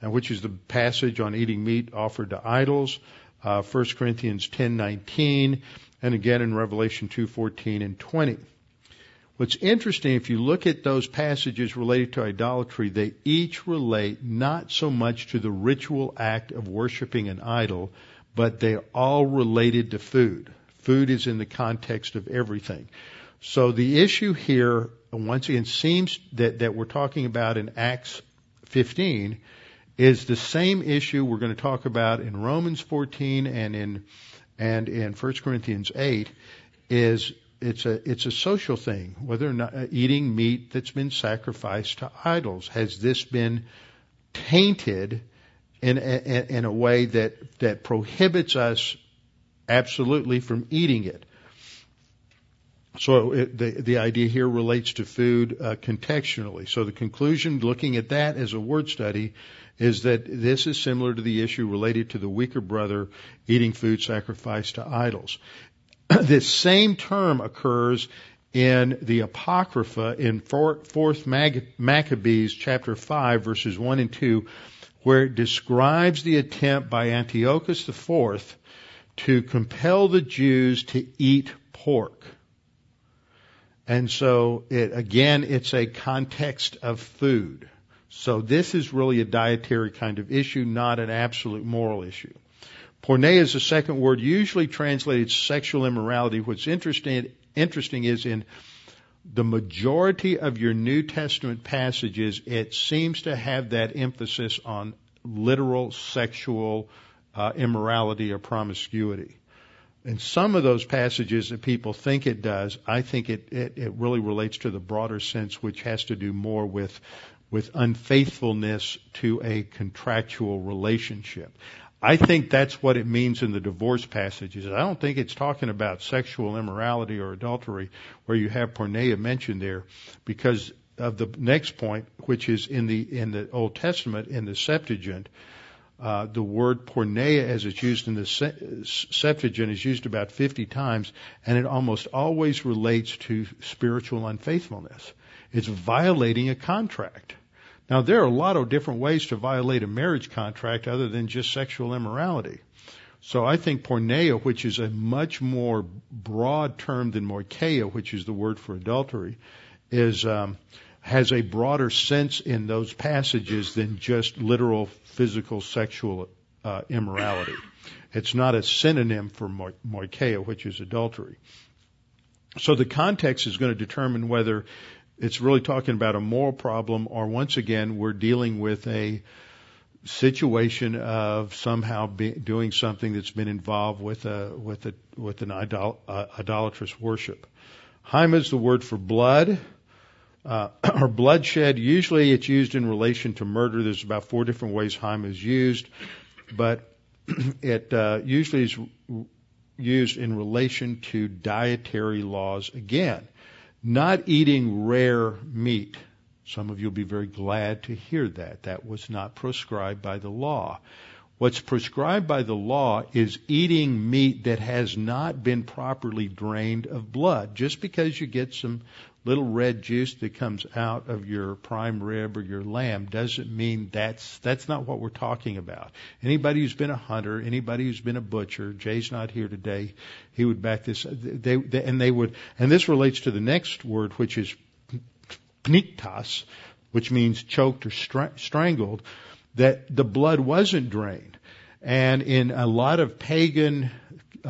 which is the passage on eating meat offered to idols uh, 1 Corinthians 10:19, and again in Revelation 2:14 and 20. What's interesting, if you look at those passages related to idolatry, they each relate not so much to the ritual act of worshiping an idol, but they're all related to food. Food is in the context of everything. So the issue here, once again, seems that, that we're talking about in Acts 15 is the same issue we're going to talk about in Romans 14 and in and in 1 Corinthians 8 is it's a it's a social thing whether or not uh, eating meat that's been sacrificed to idols. Has this been tainted in a, in a way that that prohibits us absolutely from eating it? So it, the the idea here relates to food uh, contextually. So the conclusion looking at that as a word study is that this is similar to the issue related to the weaker brother eating food sacrificed to idols. <clears throat> this same term occurs in the Apocrypha in Fourth Maccabees chapter 5 verses 1 and 2 where it describes the attempt by Antiochus IV to compel the Jews to eat pork. And so it, again, it's a context of food. So this is really a dietary kind of issue, not an absolute moral issue. Porneia is the second word, usually translated sexual immorality. What's interesting, interesting is in the majority of your New Testament passages, it seems to have that emphasis on literal sexual uh, immorality or promiscuity. In some of those passages that people think it does, I think it, it, it really relates to the broader sense, which has to do more with with unfaithfulness to a contractual relationship. I think that's what it means in the divorce passages. I don't think it's talking about sexual immorality or adultery where you have porneia mentioned there because of the next point, which is in the, in the Old Testament, in the Septuagint, uh, the word porneia as it's used in the Septuagint is used about 50 times and it almost always relates to spiritual unfaithfulness. It's violating a contract. Now, there are a lot of different ways to violate a marriage contract other than just sexual immorality. So I think porneia, which is a much more broad term than moicheia, which is the word for adultery, is um, has a broader sense in those passages than just literal physical sexual uh, immorality. It's not a synonym for moicheia, which is adultery. So the context is going to determine whether it's really talking about a moral problem or once again we're dealing with a situation of somehow be, doing something that's been involved with a with a with an idol, uh, idolatrous worship. Haima is the word for blood uh, <clears throat> or bloodshed. Usually, it's used in relation to murder. There's about four different ways haima is used, but <clears throat> it uh, usually is used in relation to dietary laws. Again, not eating rare meat. Some of you will be very glad to hear that. That was not prescribed by the law. What's prescribed by the law is eating meat that has not been properly drained of blood. Just because you get some little red juice that comes out of your prime rib or your lamb doesn't mean that's that's not what we're talking about. Anybody who's been a hunter, anybody who's been a butcher, Jay's not here today. He would back this. They, they and they would, and this relates to the next word, which is pniktos, which means choked or strangled that the blood wasn't drained. And in a lot of pagan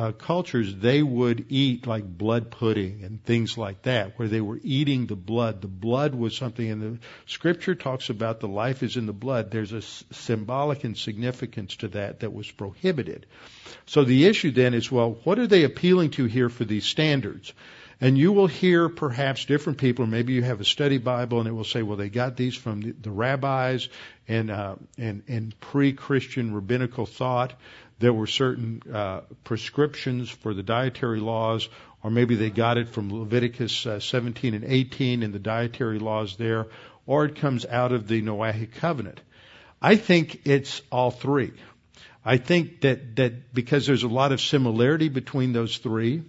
uh, cultures, they would eat like blood pudding and things like that, where they were eating the blood. The blood was something, and the scripture talks about the life is in the blood. There's a symbolic and significance to that that was prohibited. So the issue then is, well, what are they appealing to here for these standards? And you will hear perhaps different people, or maybe you have a study Bible, and it will say, well, they got these from the, the rabbis and, uh, and, and pre-Christian rabbinical thought. There were certain uh, prescriptions for the dietary laws, or maybe they got it from Leviticus uh, 17 and 18 and the dietary laws there, or it comes out of the Noahic covenant. I think it's all three. I think that, that because there's a lot of similarity between those three,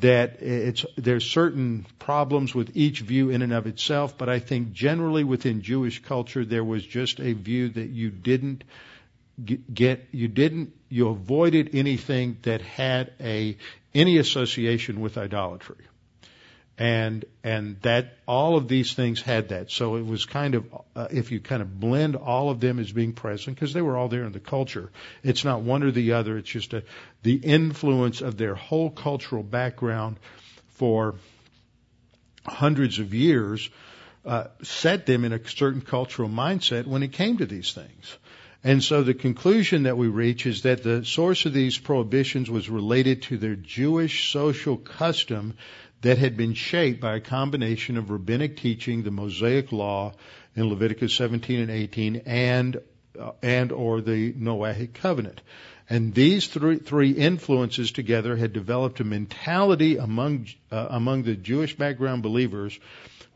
that it's, there's certain problems with each view in and of itself, but I think generally within Jewish culture there was just a view that you didn't get, you didn't, you avoided anything that had a, any association with idolatry and and that all of these things had that. So it was kind of uh, if you kind of blend all of them as being present because they were all there in the culture. It's not one or the other. It's just a, the influence of their whole cultural background for hundreds of years uh, set them in a certain cultural mindset when it came to these things. And so the conclusion that we reach is that the source of these prohibitions was related to their Jewish social custom that had been shaped by a combination of rabbinic teaching, the Mosaic law in Leviticus 17 and 18, and uh, and or the Noahic covenant. And these three, three influences together had developed a mentality among uh, among the Jewish background believers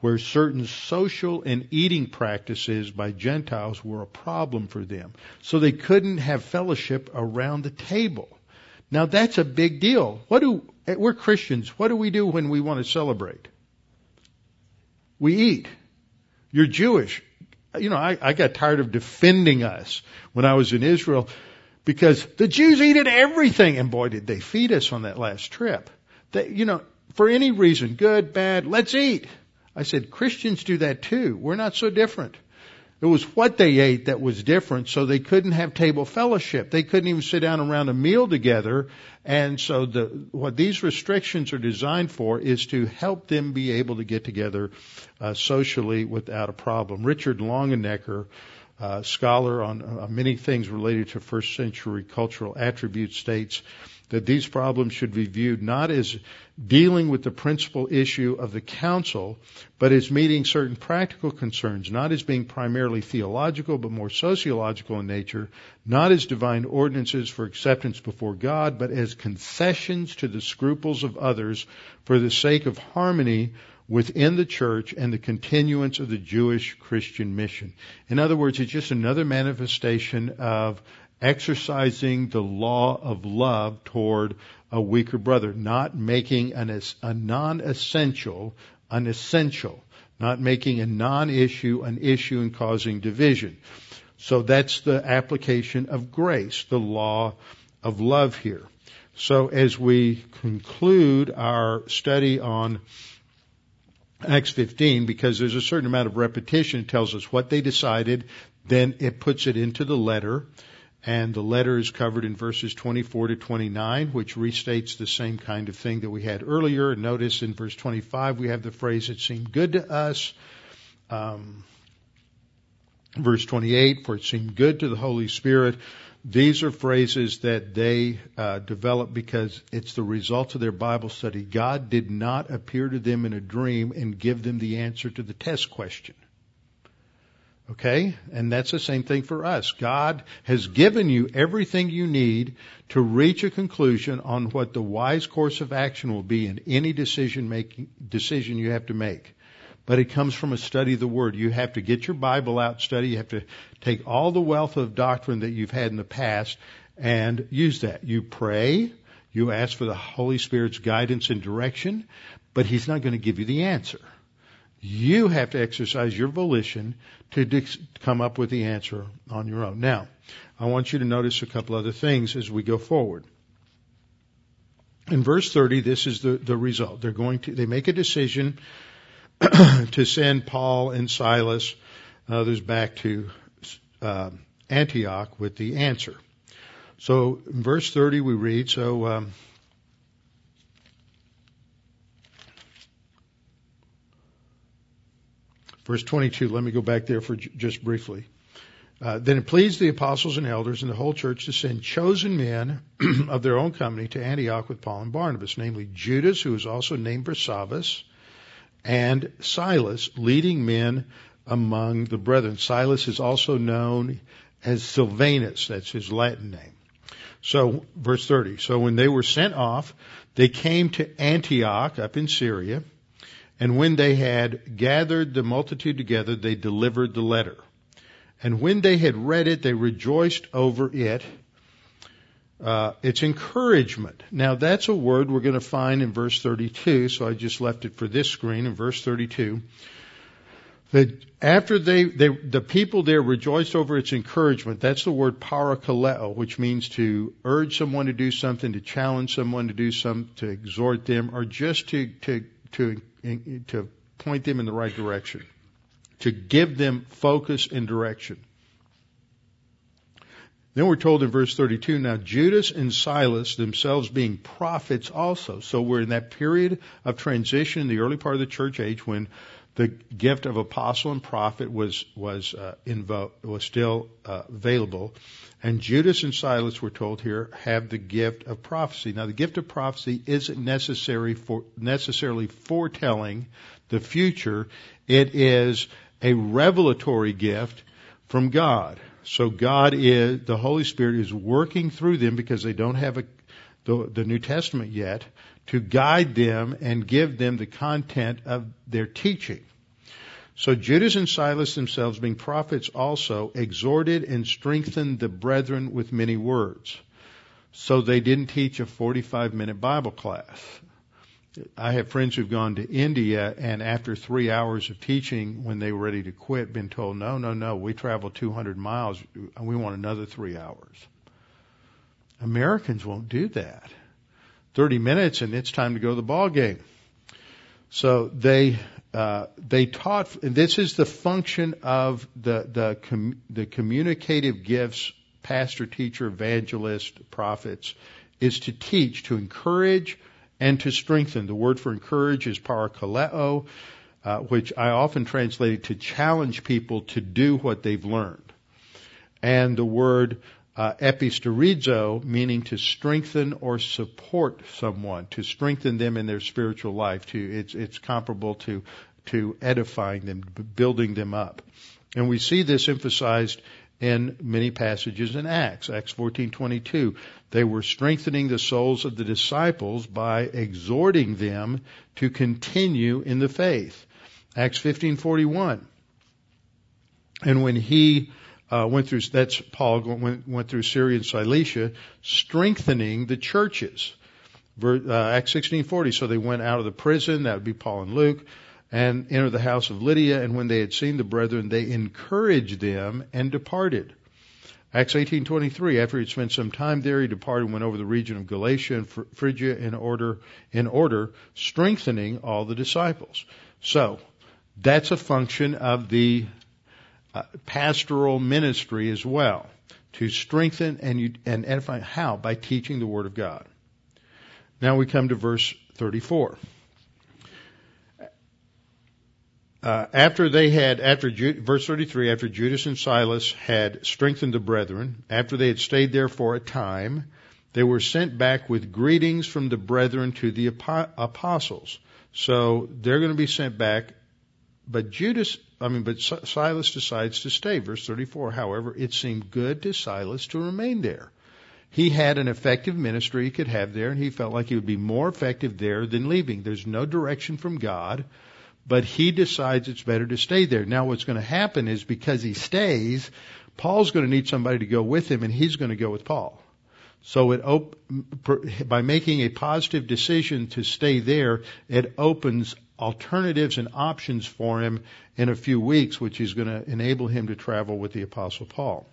where certain social and eating practices by Gentiles were a problem for them. So they couldn't have fellowship around the table. Now that's a big deal. What do we're Christians. What do we do when we want to celebrate? We eat. You're Jewish. You know, I, I got tired of defending us when I was in Israel because the Jews eat at everything. And boy, did they feed us on that last trip. They, you know, for any reason, good, bad, let's eat. I said, Christians do that too. We're not so different. It was what they ate that was different, so they couldn't have table fellowship. They couldn't even sit down around a meal together. And so the, what these restrictions are designed for is to help them be able to get together uh, socially without a problem. Richard Longenecker, uh, scholar on uh, many things related to first century cultural attributes, states that these problems should be viewed not as dealing with the principal issue of the council, but as meeting certain practical concerns, not as being primarily theological, but more sociological in nature, not as divine ordinances for acceptance before God, but as concessions to the scruples of others for the sake of harmony within the church and the continuance of the Jewish Christian mission. In other words, it's just another manifestation of exercising the law of love toward a weaker brother, not making an, a non-essential an essential, not making a non-issue an issue and causing division. So that's the application of grace, the law of love here. So as we conclude our study on Acts 15, because there's a certain amount of repetition, it tells us what they decided, then it puts it into the letter, and the letter is covered in verses 24 to 29, which restates the same kind of thing that we had earlier. Notice in verse 25 we have the phrase, it seemed good to us. Um, verse 28, for it seemed good to the Holy Spirit. These are phrases that they uh, developed because it's the result of their Bible study. God did not appear to them in a dream and give them the answer to the test question. Okay? And that's the same thing for us. God has given you everything you need to reach a conclusion on what the wise course of action will be in any decision making decision you have to make. But it comes from a study of the Word. You have to get your Bible out, study. You have to take all the wealth of doctrine that you've had in the past and use that. You pray. You ask for the Holy Spirit's guidance and direction, but He's not going to give you the answer. You have to exercise your volition to come up with the answer on your own. Now, I want you to notice a couple other things as we go forward. In verse 30, this is the, the result. They're going to, they make a decision <clears throat> to send Paul and Silas, others back to uh, Antioch with the answer. So in verse 30 we read, so um, Verse 22, let me go back there for just briefly. Uh, then it pleased the apostles and elders and the whole church to send chosen men <clears throat> of their own company to Antioch with Paul and Barnabas, namely Judas, who was also named Barsabas, and Silas, leading men among the brethren. Silas is also known as Silvanus, that's his Latin name. So, verse 30. So when they were sent off, they came to Antioch up in Syria, and when they had gathered the multitude together, they delivered the letter. And when they had read it, they rejoiced over it. Uh, it's encouragement. Now that's a word we're going to find in verse 32, so I just left it for this screen in verse 32. That after they, they, the people there rejoiced over its encouragement, that's the word parakaleo, which means to urge someone to do something, to challenge someone to do something, to exhort them, or just to, to, to to point them in the right direction, to give them focus and direction. Then we're told in verse 32, now Judas and Silas themselves being prophets also. So we're in that period of transition in the early part of the church age when the gift of apostle and prophet was was uh, was still uh, available, and Judas and Silas, we're told here, have the gift of prophecy. Now, the gift of prophecy isn't necessary for necessarily foretelling the future. It is a revelatory gift from God. So God is the Holy Spirit is working through them because they don't have a, the, the New Testament yet to guide them and give them the content of their teaching. So Judas and Silas themselves, being prophets also, exhorted and strengthened the brethren with many words. So they didn't teach a 45 minute Bible class. I have friends who've gone to India and after three hours of teaching, when they were ready to quit, been told, no, no, no, we traveled 200 miles and we want another three hours. Americans won't do that. 30 minutes and it's time to go to the ball game. So they uh, they taught, and this is the function of the the com, the communicative gifts, pastor, teacher, evangelist, prophets, is to teach, to encourage, and to strengthen. The word for encourage is parakaleo, uh, which I often translate to challenge people to do what they've learned. And the word uh, meaning to strengthen or support someone, to strengthen them in their spiritual life. To it's it's comparable to to edifying them, building them up, and we see this emphasized in many passages in Acts. Acts 14:22, they were strengthening the souls of the disciples by exhorting them to continue in the faith. Acts 15:41, and when he uh, went through, that's Paul went, went through Syria and Cilicia, strengthening the churches. Uh, Acts 16:40. So they went out of the prison. That would be Paul and Luke, and entered the house of Lydia. And when they had seen the brethren, they encouraged them and departed. Acts 18:23 after he had spent some time there he departed and went over the region of Galatia and Phrygia in order in order strengthening all the disciples. So, that's a function of the pastoral ministry as well to strengthen and and edify how by teaching the word of God. Now we come to verse 34. Uh, after they had, after verse 33, after Judas and Silas had strengthened the brethren, after they had stayed there for a time, they were sent back with greetings from the brethren to the apostles. So they're going to be sent back, but Judas, I mean, but Silas decides to stay. Verse 34, however, it seemed good to Silas to remain there. He had an effective ministry he could have there, and he felt like he would be more effective there than leaving. There's no direction from God but he decides it's better to stay there. Now what's going to happen is because he stays, Paul's going to need somebody to go with him and he's going to go with Paul. So it op- by making a positive decision to stay there, it opens alternatives and options for him in a few weeks, which is going to enable him to travel with the apostle Paul.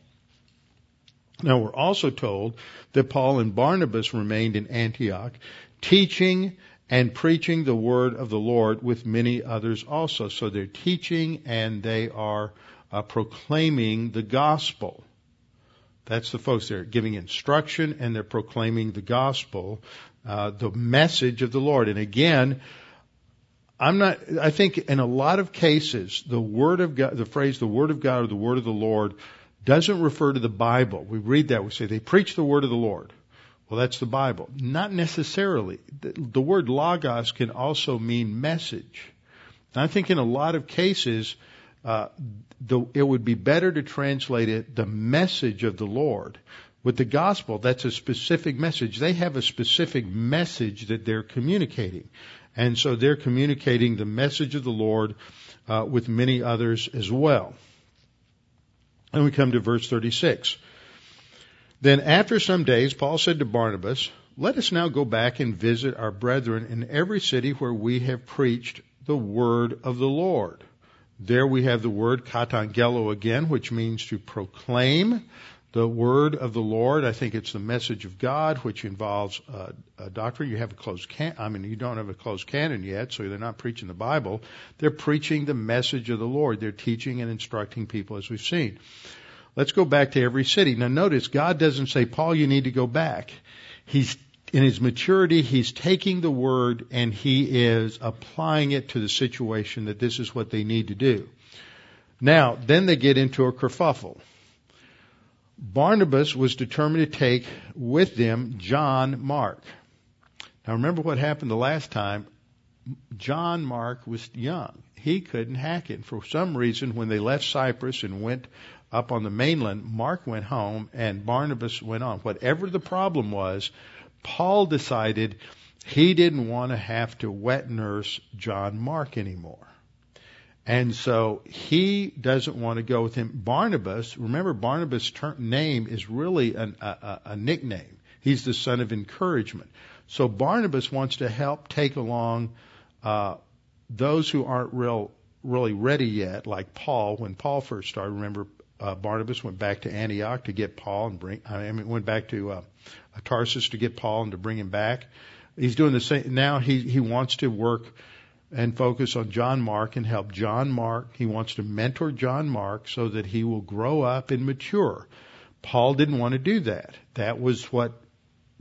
Now we're also told that Paul and Barnabas remained in Antioch, teaching and preaching the word of the Lord with many others also. So they're teaching and they are uh, proclaiming the gospel. That's the folks there giving instruction and they're proclaiming the gospel, uh, the message of the Lord. And again, I'm not, I think in a lot of cases, the word of God, the phrase the word of God or the word of the Lord doesn't refer to the Bible. We read that, we say they preach the word of the Lord. Well, that's the Bible. Not necessarily. The, the word logos can also mean message. And I think in a lot of cases, uh, the, it would be better to translate it the message of the Lord. With the gospel, that's a specific message. They have a specific message that they're communicating. And so they're communicating the message of the Lord uh, with many others as well. And we come to verse 36. Then after some days, Paul said to Barnabas, Let us now go back and visit our brethren in every city where we have preached the word of the Lord. There we have the word katangelo again, which means to proclaim the word of the Lord. I think it's the message of God, which involves uh, a doctrine. You have a closed can. I mean, you don't have a closed canon yet, so they're not preaching the Bible. They're preaching the message of the Lord. They're teaching and instructing people, as we've seen. Let's go back to every city. Now notice, God doesn't say, Paul, you need to go back. He's, in his maturity, he's taking the word and he is applying it to the situation that this is what they need to do. Now, then they get into a kerfuffle. Barnabas was determined to take with them John Mark. Now remember what happened the last time. John Mark was young. He couldn't hack it. For some reason, when they left Cyprus and went up on the mainland, Mark went home and Barnabas went on. Whatever the problem was, Paul decided he didn't want to have to wet nurse John Mark anymore. And so he doesn't want to go with him. Barnabas, remember Barnabas' ter- name is really an, a, a nickname. He's the son of encouragement. So Barnabas wants to help take along uh, those who aren't real, really ready yet, like Paul. When Paul first started, remember uh, Barnabas went back to Antioch to get Paul and bring. I mean, went back to uh, Tarsus to get Paul and to bring him back. He's doing the same now. He he wants to work and focus on John Mark and help John Mark. He wants to mentor John Mark so that he will grow up and mature. Paul didn't want to do that. That was what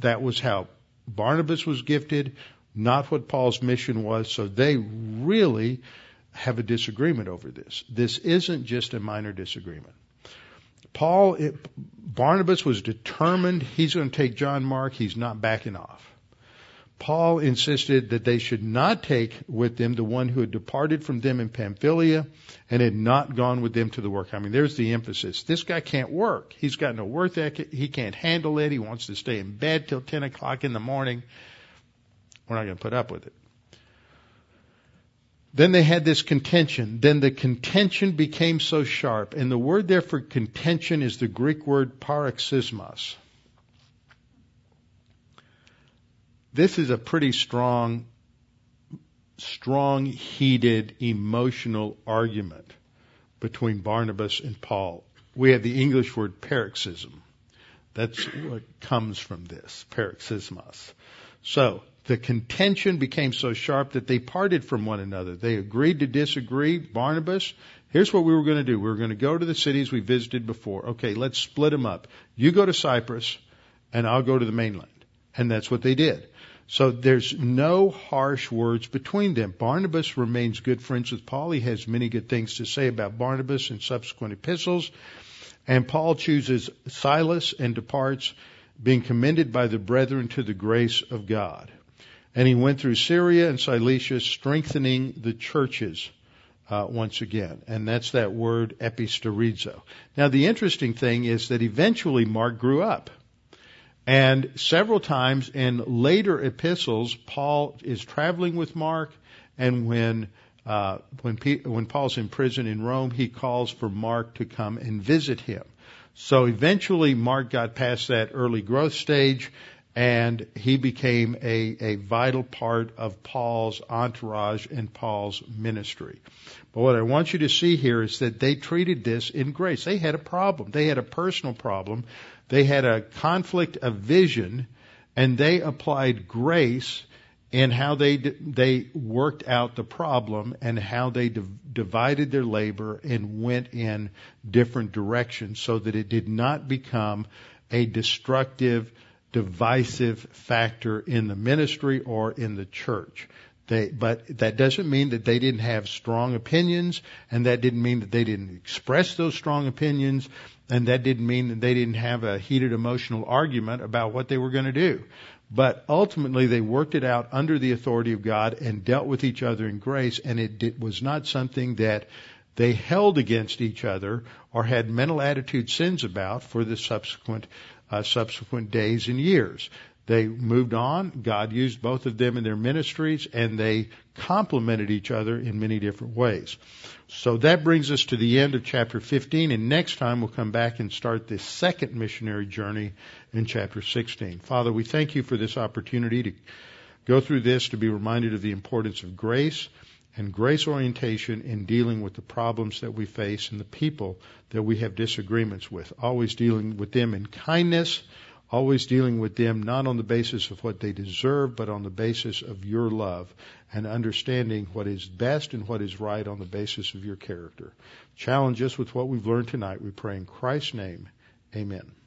that was how Barnabas was gifted, not what Paul's mission was. So they really have a disagreement over this. This isn't just a minor disagreement. Paul, it, Barnabas was determined he's going to take John Mark. He's not backing off. Paul insisted that they should not take with them the one who had departed from them in Pamphylia and had not gone with them to the work. I mean, there's the emphasis. This guy can't work. He's got no work ethic. He can't handle it. He wants to stay in bed till 10 o'clock in the morning. We're not going to put up with it. Then they had this contention. Then the contention became so sharp. And the word there for contention is the Greek word paroxysmos. This is a pretty strong, strong, heated, emotional argument between Barnabas and Paul. we have the English word paroxysm. That's what comes from this, paroxysmos. So, the contention became so sharp that they parted from one another. They agreed to disagree. Barnabas, here's what we were going to do. We were going to go to the cities we visited before. Okay, let's split them up. You go to Cyprus, and I'll go to the mainland. And that's what they did. So there's no harsh words between them. Barnabas remains good friends with Paul. He has many good things to say about Barnabas in subsequent epistles. And Paul chooses Silas and departs, being commended by the brethren to the grace of God. And he went through Syria and Cilicia, strengthening the churches uh, once again. And that's that word episterizo. Now, the interesting thing is that eventually Mark grew up. And several times in later epistles, Paul is traveling with Mark, and when uh, when, P- when Paul's in prison in Rome, he calls for Mark to come and visit him. So eventually, Mark got past that early growth stage, and he became a, a vital part of Paul's entourage and Paul's ministry. But what I want you to see here is that they treated this in grace. They had a problem. They had a personal problem. They had a conflict of vision, and they applied grace in how they they worked out the problem and how they divided their labor and went in different directions so that it did not become a destructive divisive factor in the ministry or in the church. They, but that doesn't mean that they didn't have strong opinions, and that didn't mean that they didn't express those strong opinions, and that didn't mean that they didn't have a heated emotional argument about what they were going to do. But ultimately, they worked it out under the authority of God and dealt with each other in grace, and it, it was not something that they held against each other or had mental attitude sins about for the subsequent uh, subsequent days and years. They moved on. God used both of them in their ministries and they complemented each other in many different ways. So that brings us to the end of chapter 15 and next time we'll come back and start this second missionary journey in chapter 16. Father, we thank you for this opportunity to go through this to be reminded of the importance of grace and grace orientation in dealing with the problems that we face and the people that we have disagreements with. Always dealing with them in kindness, always dealing with them not on the basis of what they deserve, but on the basis of your love and understanding what is best and what is right on the basis of your character. Challenge us with what we've learned tonight. We pray in Christ's name. Amen.